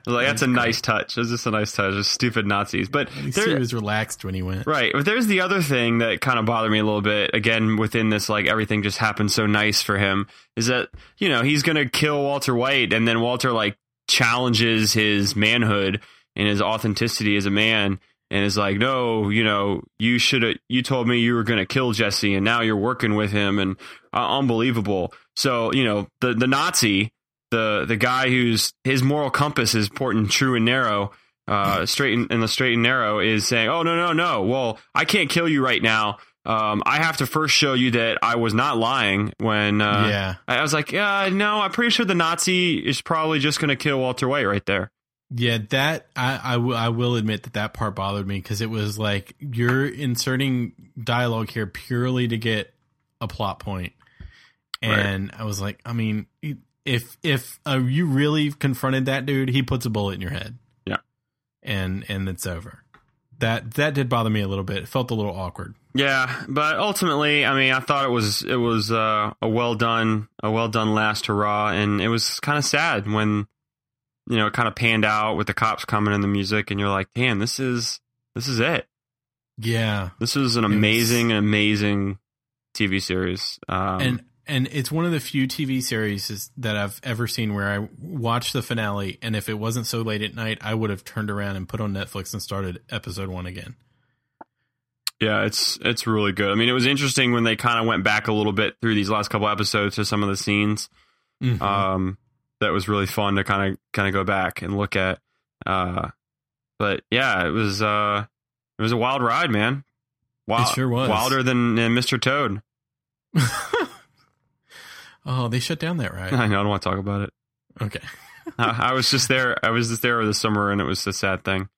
Like, that's a nice touch. It's just a nice touch. Just stupid Nazis. But He was relaxed when he went. Right. But there's the other thing that kind of bothered me a little bit. Again, within this, like everything just happened so nice for him. Is that you know he's gonna kill Walter White, and then Walter like challenges his manhood and his authenticity as a man, and is like, no, you know, you should have. You told me you were gonna kill Jesse, and now you're working with him, and uh, unbelievable. So you know the the Nazi. The, the guy whose his moral compass is important, true and narrow, uh, straight and, and the straight and narrow is saying, "Oh no, no, no! Well, I can't kill you right now. Um, I have to first show you that I was not lying." When uh, yeah. I was like, "Yeah, no, I'm pretty sure the Nazi is probably just going to kill Walter White right there." Yeah, that I, I, w- I will admit that that part bothered me because it was like you're inserting dialogue here purely to get a plot point, and I was like, I mean, if if uh, you really confronted that dude, he puts a bullet in your head, Yeah. and and it's over. That that did bother me a little bit. It felt a little awkward. Yeah, but ultimately, I mean, I thought it was it was uh, a well done a well done last hurrah, and it was kind of sad when you know it kind of panned out with the cops coming and the music, and you're like, "Damn, this is this is it." Yeah, This is an It was- amazing, amazing TV series. Um, and and it's one of the few TV series that I've ever seen where I watched the finale, and if it wasn't so late at night, I would have turned around and put on Netflix and started episode one again. yeah, it's it's really good. I mean, it was interesting when they kind of went back a little bit through these last couple episodes to some of the scenes. Mhm. Um, that was really fun to kind of kind of go back and look at. Uh, but yeah, it was uh, it was a wild ride, man. Wild, It sure was. wilder than, than Mr. Toad. oh, they shut down that ride. I know. I don't want to talk about it. Okay. I, I was just there. I was just there over the summer, and it was a sad thing.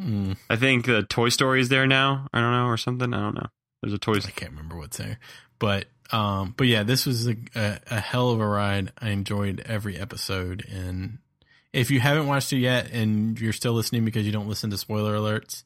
Mm, I think the Toy Story is there now. I don't know, or something. I don't know. There's a Toy I can't remember what's there, but um, but yeah, this was a, a, a hell of a ride. I enjoyed every episode, and if you haven't watched it yet, and you're still listening because you don't listen to spoiler alerts,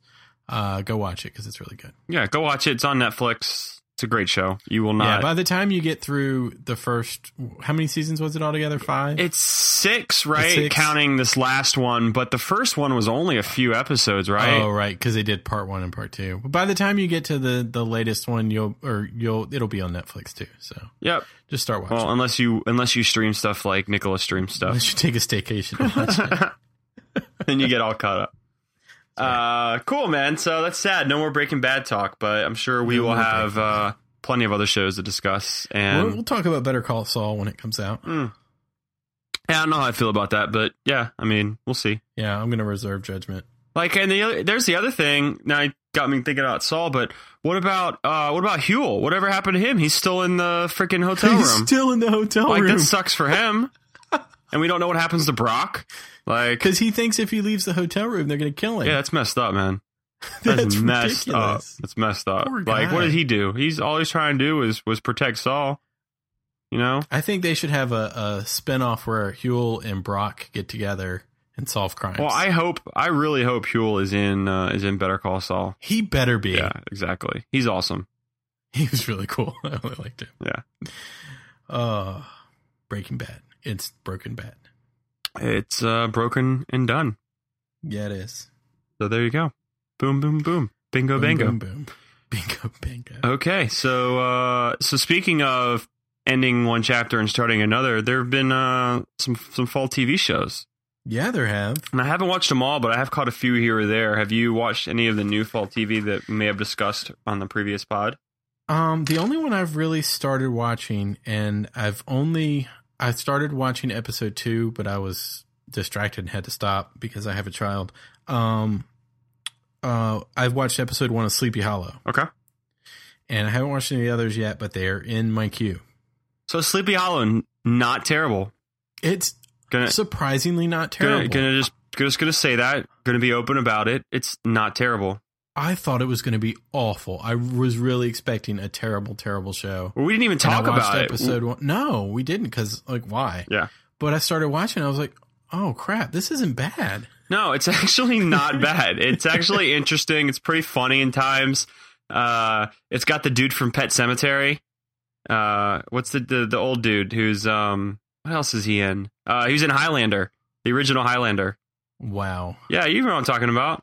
uh, go watch it because it's really good. Yeah, go watch it. It's on Netflix. It's a great show. You will Yeah, not. by the time you get through the first, how many seasons was it altogether? Five. it's six, right? six? Counting this last one, but the first one was only a few episodes, right? Oh, right, because they did part one and part two. But by the time you get to the the latest one, you'll or you'll it'll be on Netflix too. So Yep. just start watching. Well, unless you unless you stream stuff like Nicholas streams stuff, Unless you take a staycation and watch it. then you get all caught up. Uh, cool, man. So that's sad. No more Breaking Bad talk, but I'm sure we No will have uh, plenty of other shows to discuss. We'll, And we'll talk about Better Call Saul when it comes out. yeah, I don't know how I feel about that, but yeah, I mean, we'll see. Yeah, I'm gonna reserve judgment. Like, and the other, there's the other thing. Now, it got me thinking about Saul, but what about uh, what about Huell? Whatever happened to him? He's still in the freaking hotel room. still in the hotel like room that sucks for him. and we don't know what happens to Brock. Like, because he thinks if he leaves the hotel room, they're gonna kill him. yeah, that's messed up, man. That's, That's messed up. That's messed up. Poor Like, what guy. did he do? He's all he's trying to do is was protect Saul. You know? I think they should have a, a spinoff where Huell and Brock get together and solve crimes. Well, I hope, I really hope Huell is in uh, is in Better Call Saul. he better be. Yeah, exactly. He's awesome. He was really cool. I really liked him. Yeah. Uh Breaking Bad. It's Broken Bad. It's uh, broken and done. Yeah, it is. So there you go. Boom, boom, boom. Bingo, Boom, bango. Boom, boom. Bingo, bingo. Okay, so uh, so speaking of ending one chapter and starting another, there have been uh, some some fall TV shows, Yeah, there have. and I haven't watched them all, but I have caught a few here or there. Have you watched any of the new fall TV that we may have discussed on the previous pod? Um, the only one I've really started watching, and I've only I started watching episode two, but I was distracted and had to stop because I have a child. Um, uh, I've watched episode one of Sleepy Hollow, Okay. and I haven't watched any of the others yet, but they're in my queue. So Sleepy Hollow, not terrible. It's Gonna surprisingly not terrible. gonna, gonna just just gonna say that. Gonna be open about it. It's not terrible. I thought it was going to be awful. I was really expecting a terrible, terrible show. Well, we didn't even talk about episode it. one. No, we didn't because like why? Yeah. But I started watching. I was like, oh crap, this isn't bad. No, it's actually not bad. It's actually interesting. It's pretty funny in times. Uh, it's got the dude from Pet Sematary. Uh, what's the, the the old dude who's um what else is he in? Uh, he was in Highlander, the original Highlander. Wow. Yeah, you know what I'm talking about.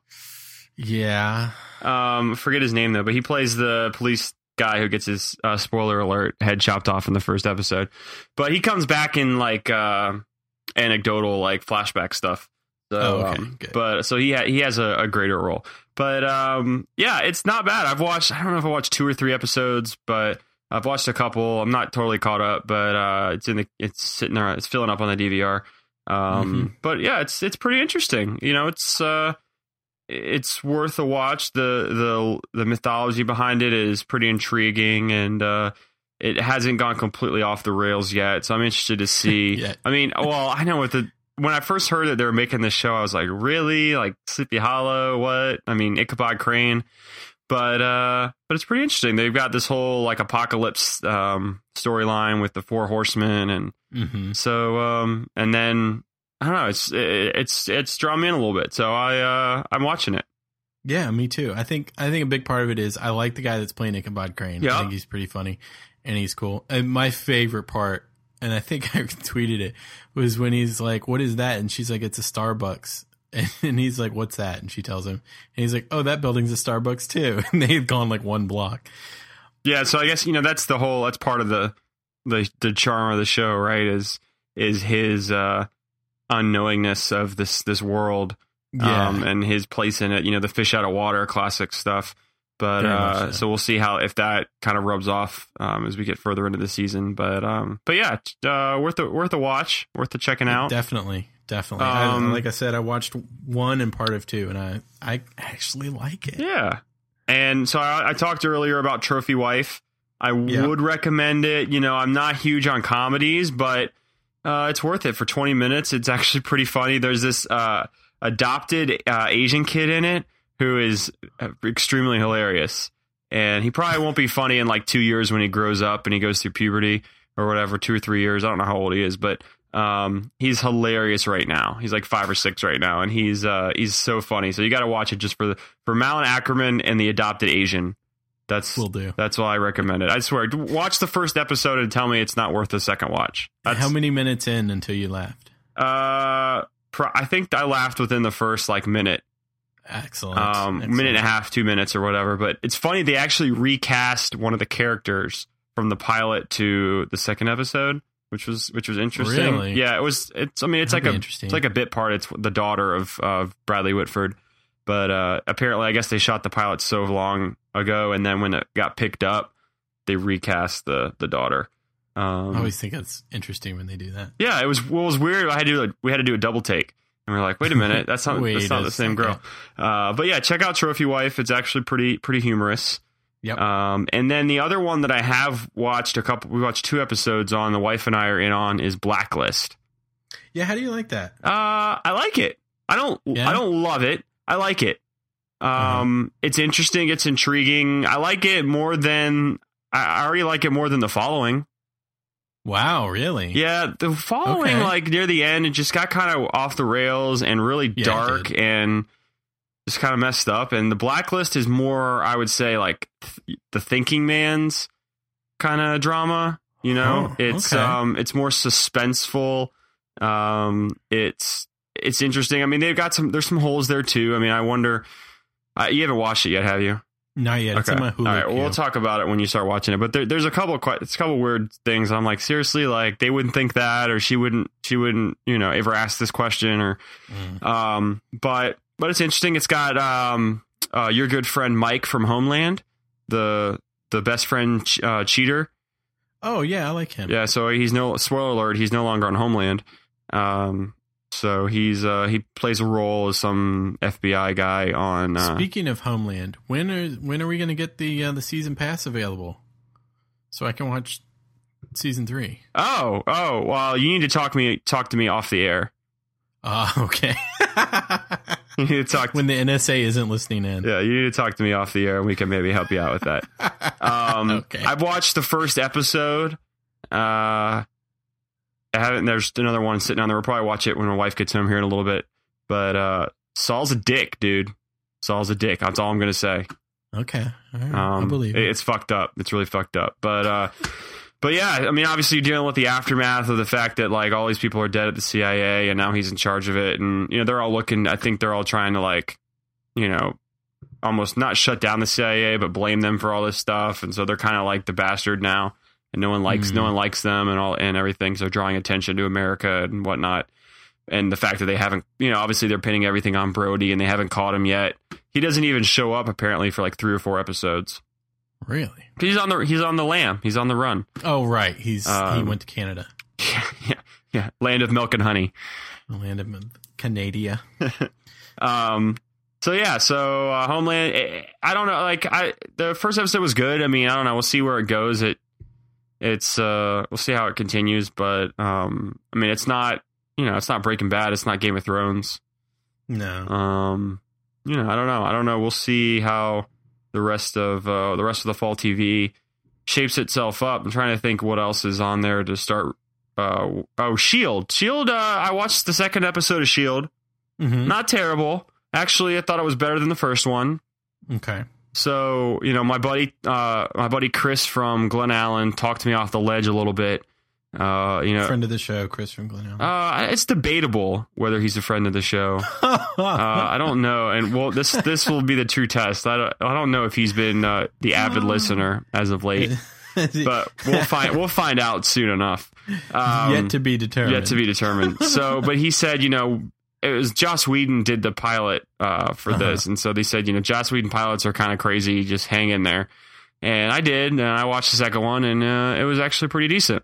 Yeah. Um, forget his name though, but he plays the police guy who gets his uh, spoiler alert head chopped off in the first episode. But he comes back in like uh, anecdotal, like flashback stuff. So, Oh, okay, um, but so he ha- he has a, a greater role. But um, yeah, it's not bad. I've watched. I don't know if I watched two or three episodes, but I've watched a couple. I'm not totally caught up, but uh, it's in the it's sitting there. It's filling up on the DVR. Um, Mm-hmm. but yeah, it's it's pretty interesting. You know, it's uh, it's worth a watch. The the the mythology behind it is pretty intriguing, and uh, it hasn't gone completely off the rails yet. So I'm interested to see. I mean, well, I know with the when I first heard that they were making this show, I was like, really? Like Sleepy Hollow? What? I mean, Ichabod Crane. But uh, but it's pretty interesting. They've got this whole like apocalypse um storyline with the four horsemen, and hmm so um, and then I don't know. It's it's it's drawn me in a little bit. So I uh, I'm watching it. Yeah, me too. I think I think a big part of it is I like the guy that's playing Ichabod Crane. Yeah. I think he's pretty funny and he's cool. And my favorite part, and I think I tweeted it, was when he's like, "What is that?" And she's like, "It's a Starbucks." And he's like, "What's that?" And she tells him, and he's like, "Oh, that building's a Starbucks too." And they've gone like one block. Yeah, so I guess you know that's the whole that's part of the the the charm of the show, right? Is is his uh unknowingness of this this world Yeah, um and his place in it, you know, the fish out of water classic stuff. But uh so. so we'll see how if that kind of rubs off um as we get further into the season. But um but yeah, uh worth a worth a watch, worth a checking out. definitely, definitely. Um, I, like I said, I watched one and part of two, and I I actually like it. Yeah. And so I, I talked earlier about Trophy Wife. I Yeah. would recommend it. You know, I'm not huge on comedies, but uh, it's worth it for 20 minutes. It's actually pretty funny. There's this uh, adopted uh, Asian kid in it who is uh, extremely hilarious. And he probably won't be funny in like two years when he grows up and he goes through puberty or whatever, two or three years. I don't know how old he is, but um, he's hilarious right now. He's like five or six right now, and he's uh, he's so funny. So you got to watch it just for the for Malin Akerman and the adopted Asian. That's Will do. that's why I recommend it. I swear, watch the first episode and tell me it's not worth the second watch. That's, How many minutes in until you laughed? Uh, pro- I think I laughed within the first like minute, Excellent. um, Excellent. minute and a half, two minutes or whatever. But it's funny they actually recast one of the characters from the pilot to the second episode, which was which was interesting. Really? Yeah, it was. It's. I mean, it's That'd like a interesting. it's like a bit part. It's the daughter of of Bradley Whitford, but uh, apparently, I guess they shot the pilot so long ago, and then when it got picked up, they recast the the daughter. Um, I always think it's interesting when they do that. yeah, it was. What was weird? I had to we had to do a double take, and we are like, wait a minute, that's not that's not the same girl. Uh, but yeah, check out Trophy Wife. It's actually pretty pretty humorous. Yep. Um, and then the other one that I have watched a couple, we watched two episodes on. The wife and I are in on is Blacklist. yeah, how do you like that? Uh, I like it. I don't. Yeah? I don't love it. I like it. Um, it's interesting. It's intriguing. I like it more than I I already like it more than the following. Wow, really? Yeah, the following, Okay. like near the end, it just got kind of off the rails and really Yeah, dark and just kind of messed up. And the blacklist is more, I would say, like th- the thinking man's kind of drama. You know, Oh, it's okay. um, it's more suspenseful. Um, it's it's interesting. I mean, they've got some. There's some holes there too. I mean, I wonder. Uh, you haven't watched it yet, have you? Not yet. It's in my Hulu. All right. Well, talk about it when you start watching it. But there, there's a couple of quite, it's a couple weird things. I'm like, seriously, like they wouldn't think that, or she wouldn't, she wouldn't, you know, ever ask this question, or, Mm. um, but, but it's interesting. It's got, um, uh, your good friend Mike from Homeland, the the best friend ch- uh, cheater. Oh yeah, I like him. Yeah. So he's no spoiler alert. He's no longer on Homeland. Um. So he's uh, he plays a role as some FBI guy on. Uh, Speaking of Homeland, when are when are we going to get the uh, the season pass available so I can watch season three? oh, oh, well, you need to talk me talk to me off the air. Ah, okay. You need to talk. when the NSA isn't listening in. yeah, you need to talk to me off the air, and we can maybe help you out with that. Um, Okay. I've watched the first episode. Uh, I haven't. There's another one sitting on there. We'll probably watch it when my wife gets home here in a little bit. But uh, Saul's a dick, dude. Saul's a dick. That's all I'm gonna say. Okay, right. Um, I believe it- it. it's fucked up. It's really fucked up. But uh, but yeah, I mean, obviously, you're dealing with the aftermath of the fact that like all these people are dead at the CIA, and now he's in charge of it, and you know they're all looking. I think they're all trying to like, you know, almost not shut down the CIA, but blame them for all this stuff, and so they're kind of like the bastard now, and no one likes no Mhm. one likes them and all and everything. So drawing attention to America and whatnot. And the fact that they haven't, you know, obviously they're pinning everything on Brody and they haven't caught him yet. He doesn't even show up apparently for like three or four episodes. Really? He's on the he's on the lam. He's on the run. Oh, right. He's he Um, went to Canada, yeah, yeah. Land of milk and honey. the land of Canada. Um. So yeah. So uh, Homeland. I don't know. Like I, the first episode was good. I mean, I don't know. We'll see where it goes. It. It's. Uh. We'll see how it continues. But um. I mean, it's not. You know, it's not Breaking Bad. It's not Game of Thrones. No. Um. You know, I don't know. I don't know. We'll see how the rest of uh, the rest of the fall TV shapes itself up. I'm trying to think what else is on there to start. Uh, oh, Shield. Shield. Uh, I watched the second episode of Shield. hmm Not terrible. Actually, I thought it was better than the first one. Okay. So, you know, my buddy, uh, my buddy Chris from Glen Allen talked to me off the ledge a little bit. Uh, you know, Friend of the show, Chris from Glen uh, it's debatable whether he's a friend of the show. Uh, I don't know, and well, this this will be the true test. I don't, I don't know if he's been uh, the avid listener as of late, but we'll find we'll find out soon enough. Um, yet to be determined. yet to be determined. So, but he said, you know, it was Joss Whedon did the pilot uh, for Uh-huh. this, and so they said, you know, Joss Whedon pilots are kind of crazy. Just hang in there. And I did, and I watched the second one, and uh, it was actually pretty decent.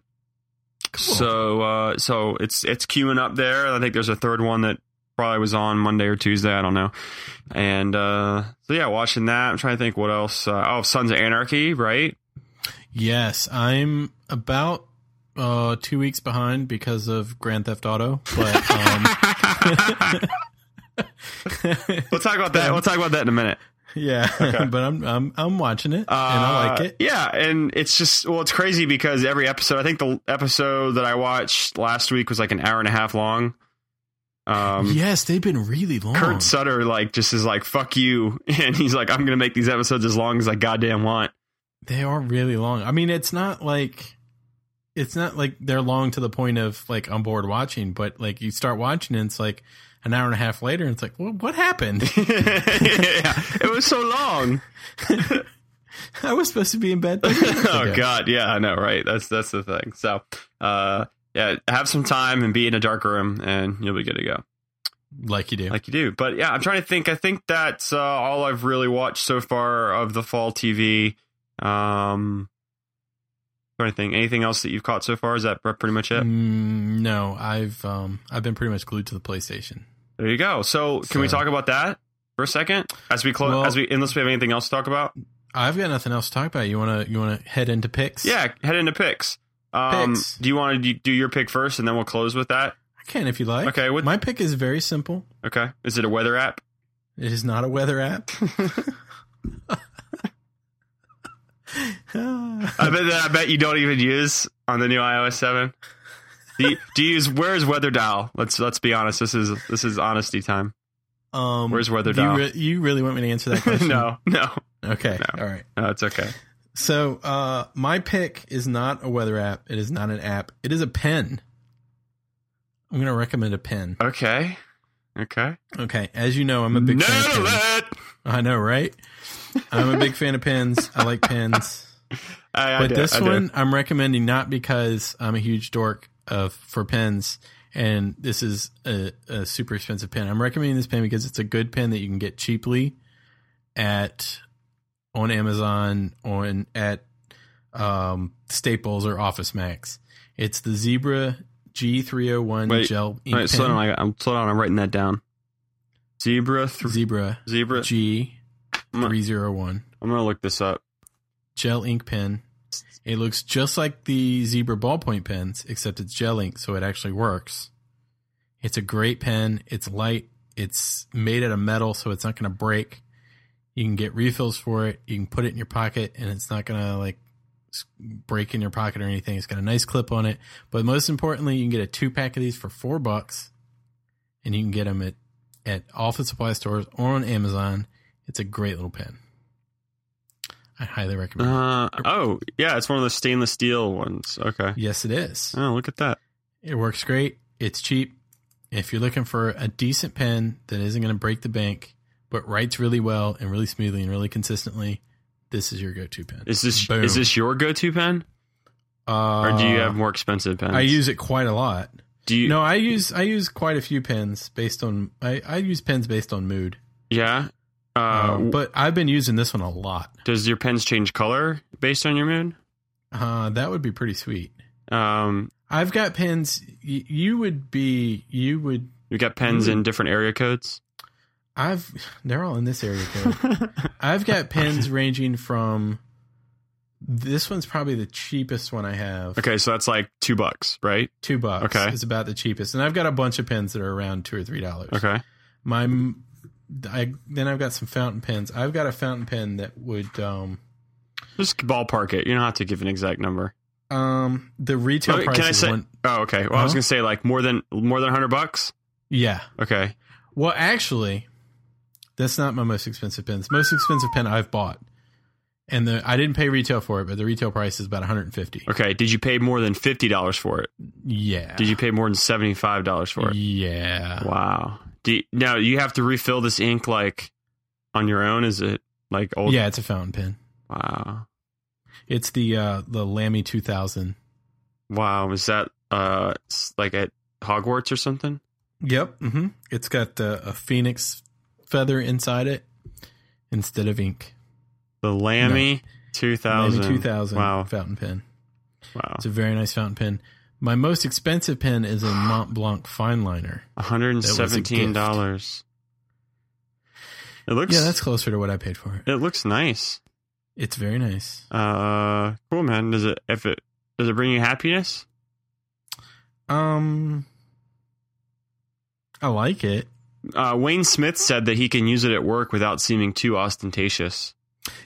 So, uh, so it's it's queuing up there. I think there's a third one that probably was on Monday or Tuesday. I don't know. And uh, so yeah, watching that. I'm trying to think what else. Uh, oh, Sons of Anarchy, right? Yes, I'm about uh, two weeks behind because of Grand Theft Auto, but um, We'll talk about that. We'll talk about that in a minute. yeah, but I'm I'm I'm watching it and I like Uh, it. Yeah, and it's just well, it's crazy because every episode. I think the episode that I watched last week was like an hour and a half long. Um, yes, they've been really long. Kurt Sutter like just is like fuck you, and he's like I'm gonna make these episodes as long as I goddamn want. They are really long. I mean, it's not like it's not like they're long to the point of like on board watching, but like you start watching and it's like an hour and a half later and it's like, well, what happened? yeah, it was so long. I was supposed to be in bed. oh god, yeah, I know, right? That's that's the thing. So, uh, yeah, have some time and be in a dark room, and you'll be good to go. Like you do. like you do. But yeah, I'm trying to think. I think that's uh, all I've really watched so far of the fall TV. Um, trying to think. Anything else that you've caught so far? Is that pretty much it? Mm, no, I've um I've been pretty much glued to the PlayStation. There you go. So can we talk about that for a second as we close? Well- as we unless we have anything else to talk about. I've got nothing else to talk about. You wanna you wanna head into picks? Yeah, head into picks. Um, Picks. Do you want to do your pick first, and then we'll close with that? I can if you like. Okay, what- My pick is very simple. Okay. Is it a weather app? It is not a weather app. I bet that I bet you don't even use on the new iOS seven. Do you, do you use where's weather dial? Let's let's be honest. This is this is honesty time. um, Where's weather do you, dial? re- you really want me to answer that question? no, no, Okay. No. All right. no, it's okay. So, uh, my pick is not a weather app. It is not an app. It is a pen. I'm going to recommend a pen. Okay, okay. Okay. As you know, I'm a big fan pens. it. I know, right? I'm a big fan of pens. I like pens. I, I But this I one I'm recommending not because I'm a huge dork of for pens and this is a, a super expensive pen. I'm recommending this pen because it's a good pen that you can get cheaply at on Amazon on at um, Staples or Office Max. It's the Zebra G301 Wait, gel ink right, pen. slow down. I, I'm slow down. I'm writing that down. Zebra. Th- Zebra zebra. G301 I'm gonna look this up. gel ink pen. It looks just like the Zebra ballpoint pens, except it's gel ink, so it actually works. It's a great pen. It's light. It's made out of metal, so it's not going to break. You can get refills for it. You can put it in your pocket, and it's not going to like break in your pocket or anything. It's got a nice clip on it. But most importantly, you can get a two pack of these for four bucks, and you can get them at at office supply stores or on Amazon. It's a great little pen. I highly recommend. it. Uh, oh, yeah, it's one of the stainless steel ones. Okay. Yes, it is. Oh, look at that. It works great. It's cheap. If you're looking for a decent pen that isn't going to break the bank, but writes really well and really smoothly and really consistently, this is your go-to pen. Is this Boom. is this your go-to pen, Uh, or do you have more expensive pens? I use it quite a lot. Do you? No, I use I use quite a few pens based on I, I use pens based on mood. Yeah. Uh, Um, but I've been using this one a lot. does your pens change color based on your mood? Uh, that would be pretty sweet. Um, I've got pens. Y- you would be. You would. you got pens Ooh. in different area codes. I've. They're all in this area code. I've got pens ranging from. This one's probably the cheapest one I have. Okay, so that's like two bucks, right? Two bucks. Okay. is about the cheapest, and I've got a bunch of pens that are around two or three dollars. Okay. My, I then I've got some fountain pens. I've got a fountain pen that would um Just ballpark it. You don't have to give an exact number. um the retail Oh, price can I is say? one. Oh, okay. Well, I was gonna say like more than more than hundred bucks. Yeah. Okay. Well, actually, that's not my most expensive pen. It's the most expensive pen I've bought, and the I didn't pay retail for it, but the retail price is about 150. Okay. Did you pay more than fifty dollars for it? Yeah. Did you pay more than seventy five dollars for it? Yeah. Wow. Do you, now you have to refill this ink like on your own? Is it like old? Yeah, it's a fountain pen. Wow. It's the uh the Lamy 2000. Wow. Is that uh like at Hogwarts or something? Yep. Mm-hmm. It's got uh, a phoenix feather inside it instead of ink. The Lamy two thousand. Lamy 2000 Wow. fountain pen. Wow. It's a very nice fountain pen. My most expensive pen is a Mont Blanc fine liner. One hundred and seventeen dollars. It looks. Yeah, that's closer to what I paid for it. It looks nice. It's very nice. Uh, cool, man. Does it if it does it bring you happiness? Um, I like it. Uh, Wayne Smith said that he can use it at work without seeming too ostentatious.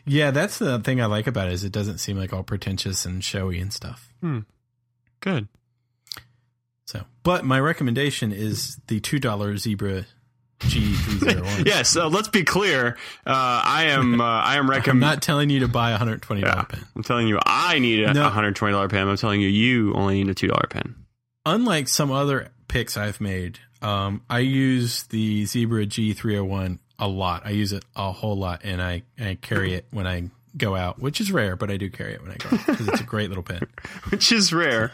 Yeah, that's the thing I like about it is it doesn't seem like all pretentious and showy and stuff. Hmm. Good. So, but my recommendation is the two dollar Zebra G three zero one. Yes. Uh, let's be clear. Uh, I am. Uh, I am recommending I'm not telling you to buy a hundred twenty dollar Yeah, pen. I'm telling you, I need a No. $120 pen. I'm telling you, you only need a $2 pen. Unlike some other picks I've made, um, I use the Zebra G three hundred one a lot. I use it a whole lot, and I I carry it when I go out, which is rare, but I do carry it when I go out because it's a great little pen. Which is rare.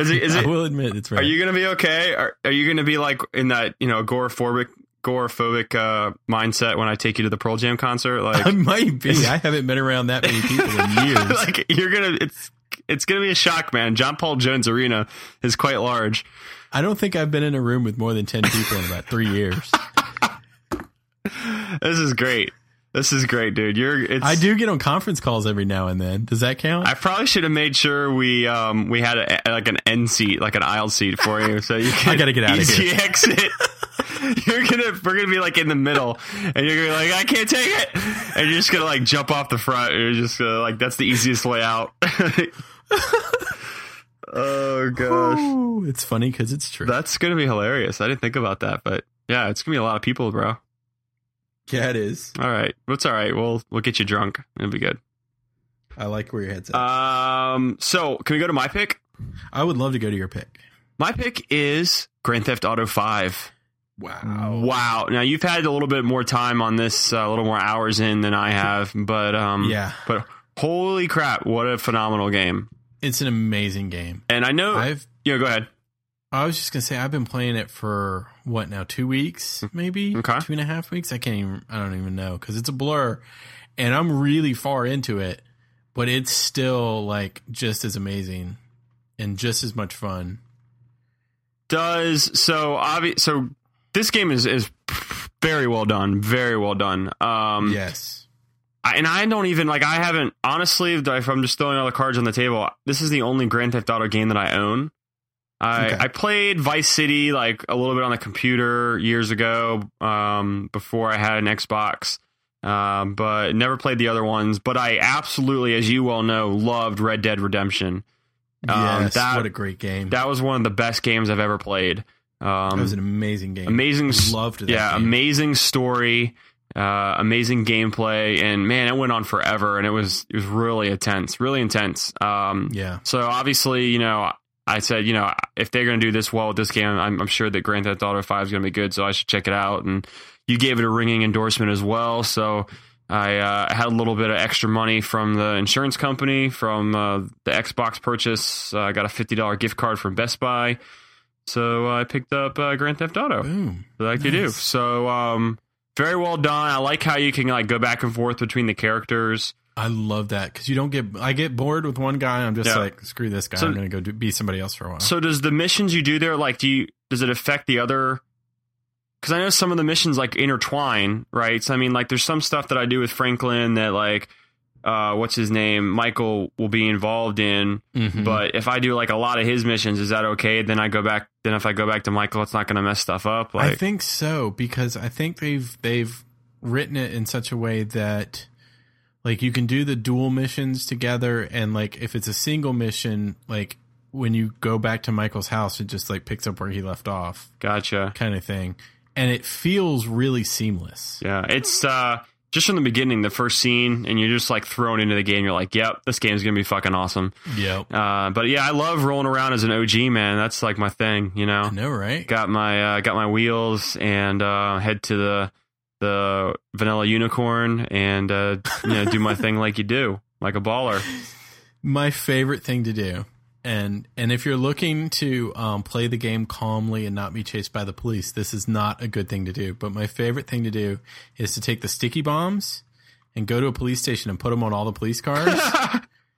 Is it? Is I will admit it's rare. Are you going to be okay? Are, are you going to be like in that you know agoraphobic agoraphobic uh, mindset when I take you to the Pearl Jam concert? Like, I might be. I haven't been around that many people in years. like you're gonna it's it's gonna be a shock, man. John Paul Jones Arena is quite large. I don't think I've been in a room with more than 10 people in about three years. This is great. This is great, dude. You're. It's, I do get on conference calls every now and then. Does that count? I probably should have made sure we um we had a, like an end seat, like an aisle seat for you, so you can I gotta get out of here. exit. you're gonna we're gonna be like in the middle, and you're gonna be like, I can't take it, and you're just gonna like jump off the front. You're just gonna like that's the easiest way out. oh gosh, Ooh, it's funny because it's true. that's gonna be hilarious. I didn't think about that, but yeah, it's gonna be a lot of people, bro. Yeah, it is. All right, That's all right. We'll we'll get you drunk. It'll be good. I like where your head's at. Um, so can we go to my pick? I would love to go to your pick. My pick is Grand Theft Auto 5. Wow. Wow. Now you've had a little bit more time on this, uh, a little more hours in than I have, but um Yeah. but holy crap, what a phenomenal game. It's an amazing game. And I know I've Yeah, go ahead. I was just gonna say I've been playing it for what now two weeks maybe Okay. two and a half weeks I can't even I don't even know because it's a blur and I'm really far into it but it's still like just as amazing and just as much fun does so. Obvi- so this game is is very well done, very well done. Um, yes. I, and I don't even like. I haven't honestly. If I'm just throwing all the cards on the table, this is the only Grand Theft Auto game that I own. I Okay. I played Vice City like a little bit on the computer years ago, um, before I had an Xbox, um, but never played the other ones. But I absolutely, as you well know, loved Red Dead Redemption. Um, yes. that- what a great game. That was one of the best games I've ever played. Um, that was an amazing game. amazing s- Loved that yeah game. amazing story uh amazing gameplay and man it went on forever and it was it was really intense really intense um Yeah. so obviously you know i said you know if they're going to do this well with this game I'm, I'm sure that grand theft auto 5 is going to be good so i should check it out and you gave it a ringing endorsement as well so I uh, had a little bit of extra money from the insurance company from uh, the Xbox purchase. Uh, I got a fifty dollar gift card from Best Buy, so I picked up uh, Grand Theft Auto Boom. like you do. So um very well done. I like how you can like go back and forth between the characters. I love that because you don't get. I get bored with one guy. I'm just Yeah. like, screw this guy. So- I'm going to go do, be somebody else for a while. So does the missions you do there like do you does it affect the other cuz I know some of the missions like intertwine, right? So I mean like there's some stuff that I do with Franklin that like uh what's his name? Michael will be involved in, Mhm. but if I do like a lot of his missions, is that okay? Then I go back then if I go back to Michael, it's not going to mess stuff up like I think so because I think they've they've written it in such a way that like you can do the dual missions together and like if it's a single mission like when you go back to Michael's house it just like picks up where he left off Gotcha. kind of thing and it feels really seamless. Yeah, it's uh just from the beginning, the first scene, and you're just like thrown into the game. You're like, "Yep, this game's gonna be fucking awesome." Yep. Uh, but yeah, I love rolling around as an OG man. That's like my thing, you know. I know, right? Got my uh, got my wheels and uh, head to the the vanilla unicorn and uh, you know do my thing like you do, like a baller. my favorite thing to do and and if you're looking to um, play the game calmly and not be chased by the police this is not a good thing to do but my favorite thing to do is to take the sticky bombs and go to a police station and put them on all the police cars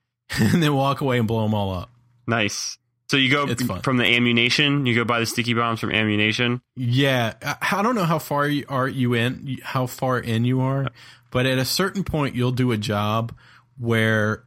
and then walk away and blow them all up Nice. So you go from the ammunition. You go buy the sticky bombs from ammunition. yeah I, don't know how far you are you in how far in you are but at a certain point you'll do a job where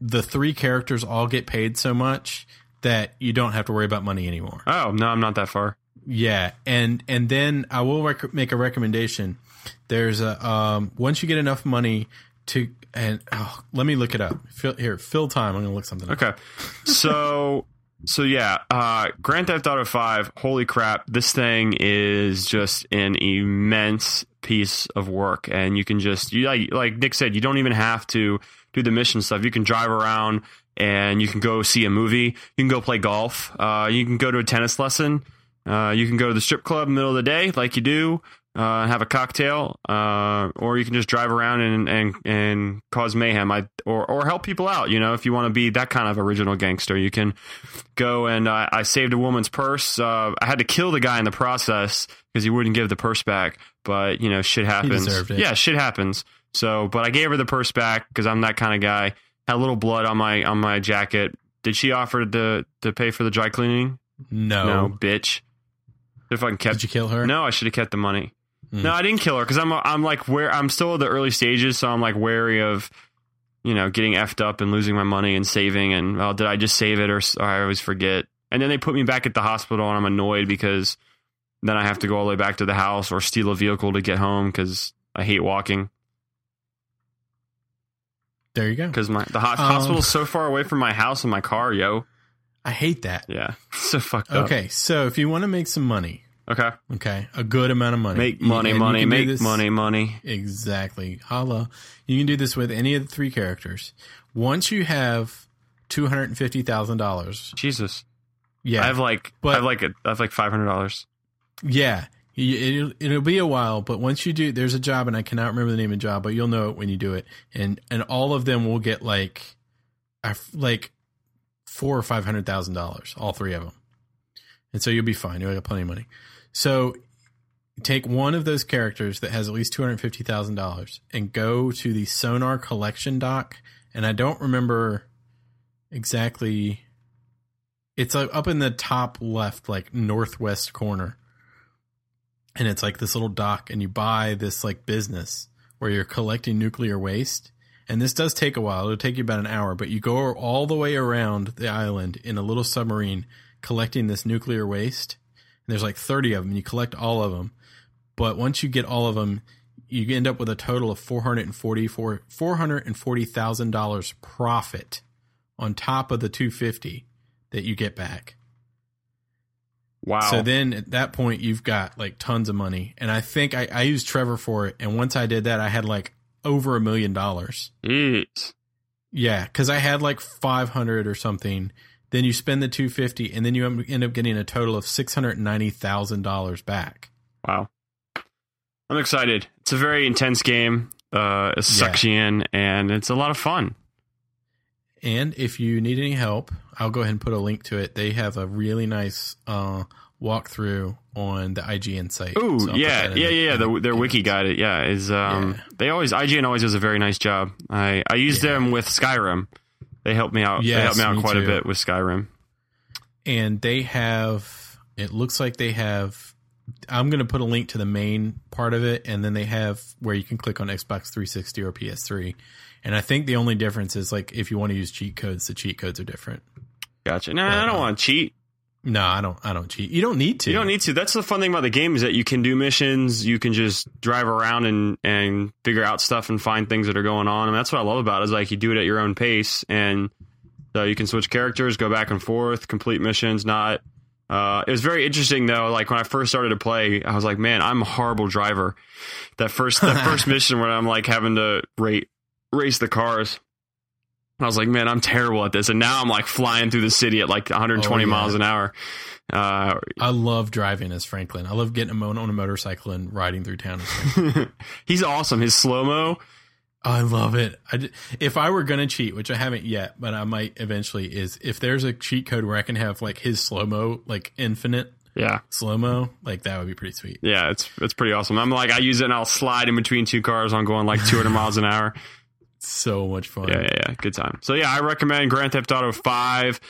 the three characters all get paid so much that you don't have to worry about money anymore Oh no, I'm not that far. Yeah, and and then I will rec- make a recommendation. There's a um, once you get enough money to and oh, let me look it up. Fill, here, fill time. I'm gonna look something. up. Okay. So so yeah, uh Grand Theft Auto 5, holy crap, this thing is just an immense piece of work and you can just you like like Nick said, you don't even have to do the mission stuff. You can drive around and you can go see a movie, you can go play golf, uh you can go to a tennis lesson, uh you can go to the strip club in the middle of the day like you do. Uh, have a cocktail, uh, or you can just drive around and and and cause mayhem. I or or help people out. You know, if you want to be that kind of original gangster, you can go and uh, I saved a woman's purse. Uh, I had to kill the guy in the process because he wouldn't give the purse back. But you know, shit happens. Yeah, shit happens. So, but I gave her the purse back because I'm that kind of guy. Had a little blood on my on my jacket. Did she offer to to pay for the dry cleaning? No. No, bitch. If I kept Did you kill her? no, I should have kept the money. Hmm. No, I didn't kill her because I'm I'm like where I'm still at the early stages, so I'm like wary of you know getting effed up and losing my money and saving and well, did I just save it or, or I always forget. And then they put me back at the hospital and I'm annoyed because then I have to go all the way back to the house or steal a vehicle to get home because I hate walking There you go. because my the ho- Um, hospital is so far away from my house and my car, yo. I hate that. Yeah, so fucked up. Okay, so if you want to make some money, okay, okay, a good amount of money, make money, and money, make this- money, money. Exactly. Holla. You can do this with any of the three characters. Once you have two hundred and fifty thousand dollars, Jesus, yeah, I have like But- I have like a, I have like five hundred dollars. Yeah, it'll, it'll be a while, but once you do, there's a job, and I cannot remember the name of the job, but you'll know it when you do it, and and all of them will get like, like four or five hundred thousand dollars, all three of them, and so you'll be fine. You'll have plenty of money. So take one of those characters that has at least two hundred fifty thousand dollars and go to the Sonar Collection dock, and I don't remember exactly It's uh, up in the top left, like northwest corner. And it's like this little dock, and you buy this like business where you're collecting nuclear waste. And this does take a while. It'll take you about an hour, but you go all the way around the island in a little submarine collecting this nuclear waste. And there's like 30 of them. You collect all of them. But once you get all of them, you end up with a total of 444 $440,000 profit on top of the 250 that you get back. Wow. So then at that point, you've got like tons of money. And I think I, I used Trevor for it. And once I did that, I had like over a million dollars. Yeah. Cause I had like 500 or something. Then you spend the 250 and then you end up getting a total of $690,000 back. Wow. I'm excited. It's a very intense game. Uh, it sucks you in, and it's a lot of fun. And if you need any help, I'll go ahead and put a link to it. They have a really nice uh, walkthrough on the IGN site. Ooh, So yeah, yeah, yeah. The, their wiki guide, it, yeah, is um, Yeah. they always IGN always does a very nice job. I I used Yeah. them with Skyrim. They helped me out. they helped me out quite a bit with Skyrim. and they have it looks like they have i'm going to put a link to the main part of it and then they have where you can click on xbox 360 or ps3 and i think the only difference is like if you want to use cheat codes the cheat codes are different Gotcha. No, I don't Uh, want to cheat. No i don't i don't cheat you don't need to You don't need to. That's the fun thing about the game is that you can do missions. You can just drive around and and figure out stuff and find things that are going on. And that's what I love about it. Is like you do it at your own pace, and so you can switch characters, go back and forth, complete missions. Not. Uh, it was very interesting though. Like when I first started to play, I was like, "Man, I'm a horrible driver." That first that first mission where I'm like having to rate race the cars. I was like, "Man, I'm terrible at this." And now I'm like flying through the city at like 120 Oh, yeah. miles an hour. Uh, i love driving as franklin i love getting on a motorcycle and riding through town. He's awesome. His slow mo. I love it. I if I were gonna cheat, which I haven't yet, but I might eventually, is if there's a cheat code where I can have like his slow mo, like infinite Yeah, slow mo, like that would be pretty sweet. yeah, it's it's pretty awesome. I'm like, I use it and I'll slide in between two cars on going like 200 miles an hour. So much fun. Yeah, yeah, yeah, good time. So yeah, I recommend Grand Theft Auto Five.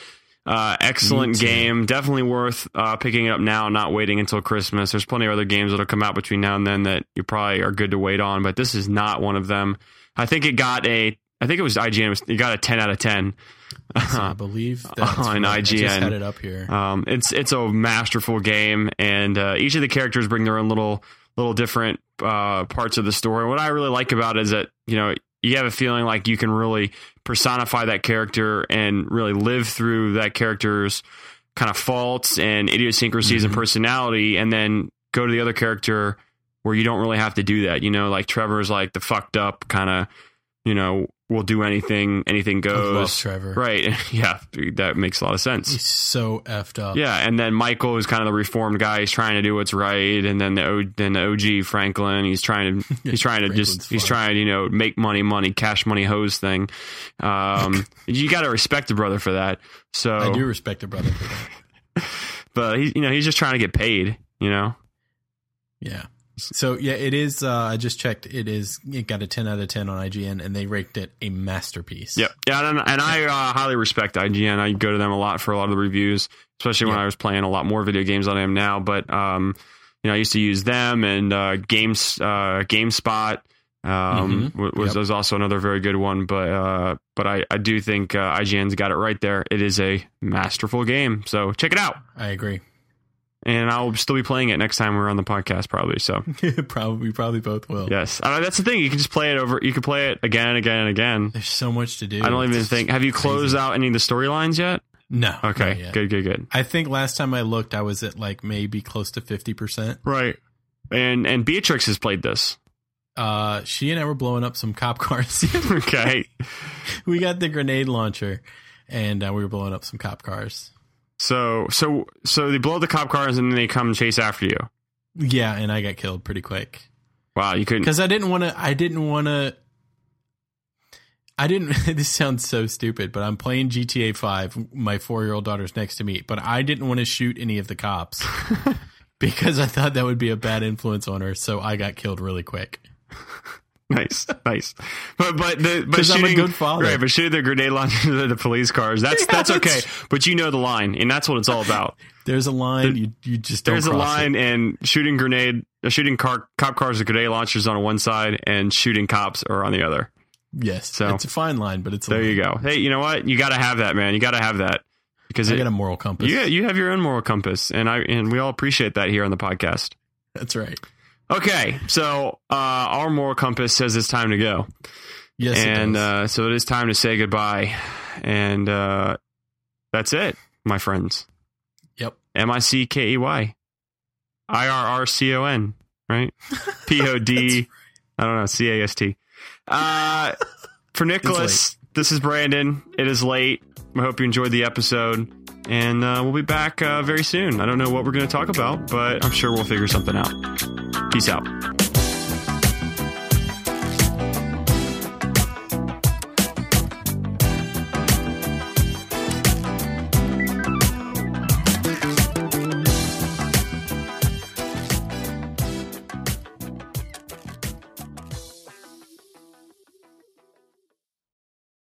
Uh, excellent game. Definitely worth uh, picking it up now, not waiting until Christmas. There's plenty of other games that'll come out between now and then that you probably are good to wait on, but this is not one of them. I think it got a. I think it was IGN. It, was, it got a 10 out of 10. So I believe that's On right. I just had it up here. Um, it's it's a masterful game, and uh, each of the characters bring their own little little different uh, parts of the story. What I really like about it is that you know you have a feeling like you can really personify that character and really live through that character's kind of faults and idiosyncrasies and mm-hmm. personality, and then go to the other character where you don't really have to do that. You know, like Trevor's like the fucked up kind of, you know, will do anything, anything goes. Trevor. Right. Yeah. That makes a lot of sense. He's so effed up. Yeah, and then Michael is kind of the reformed guy. He's trying to do what's right, and then the o, then the OG Franklin. He's trying to he's trying to just Franklin's he's trying to you know make money, money, cash money, hose thing. Um, you got to respect the brother for that. So, I do respect a brother for that. but he you know he's just trying to get paid. You know, Yeah. So yeah, it is. Uh, I just checked. It is. It got a ten out of ten on IGN, and they ranked it a masterpiece. Yep. Yeah, and, and I uh, highly respect IGN. I go to them a lot for a lot of the reviews, especially when Yeah. I was playing a lot more video games than I am now. But um, you know, I used to use them and uh, Games uh, GameSpot. Um, Mhm. was, Yep. was also another very good one. But uh, but I, I do think uh, IGN's got it right there. It is a masterful game. So check it out. I agree. And I'll still be playing it next time we're on the podcast, probably. So probably, probably both will. yes, uh, that's the thing. You can just play it over. You can play it again and again and again. There's so much to do. I don't even It's think. Have you crazy. closed out any of the storylines yet? No. Okay, good, good, good. I think last time I looked, I was at like maybe close to fifty percent. Right. And and Beatrix has played this. Uh, she and I were blowing up some cop cars. Okay. we got the grenade launcher, and uh, we were blowing up some cop cars. So so so they blow the cop cars and then they come chase after you. Yeah, and I got killed pretty quick Wow, you couldn't. because I didn't want to. I didn't want to. I didn't. This sounds so stupid, but I'm playing GTA Five. My four year old daughter's next to me, but I didn't want to shoot any of the cops because I thought that would be a bad influence on her. So I got killed really quick. nice, nice. But but the but 'Cause I'm a shooting good father. right, but shooting the grenade launchers at the police cars that's that's okay. But you know the line, and that's what it's all about. There's a line you you just don't There's a line, It. and shooting grenade, uh, shooting car cop cars with grenade launchers on one side, and shooting cops are on the other. Yes, So- it's a fine line, but it's a There line. you go. Hey, you know what? You got to have that, man. You got to have that because I it, got a moral compass. you you have your own moral compass, and I and we all appreciate that here on the podcast. That's right. Okay, so uh, our moral compass says it's time to go. Yes, and uh, so it is time to say goodbye. And uh, that's it, my friends. Yep. M I C K E Y. I R R C O N, right? P O D, I don't know, C A S T. Uh, for Nicholas, this is Brandon. It is late. I hope you enjoyed the episode. And uh, we'll be back uh, very soon. I don't know what we're going to talk about, but I'm sure we'll figure something out. 陛下。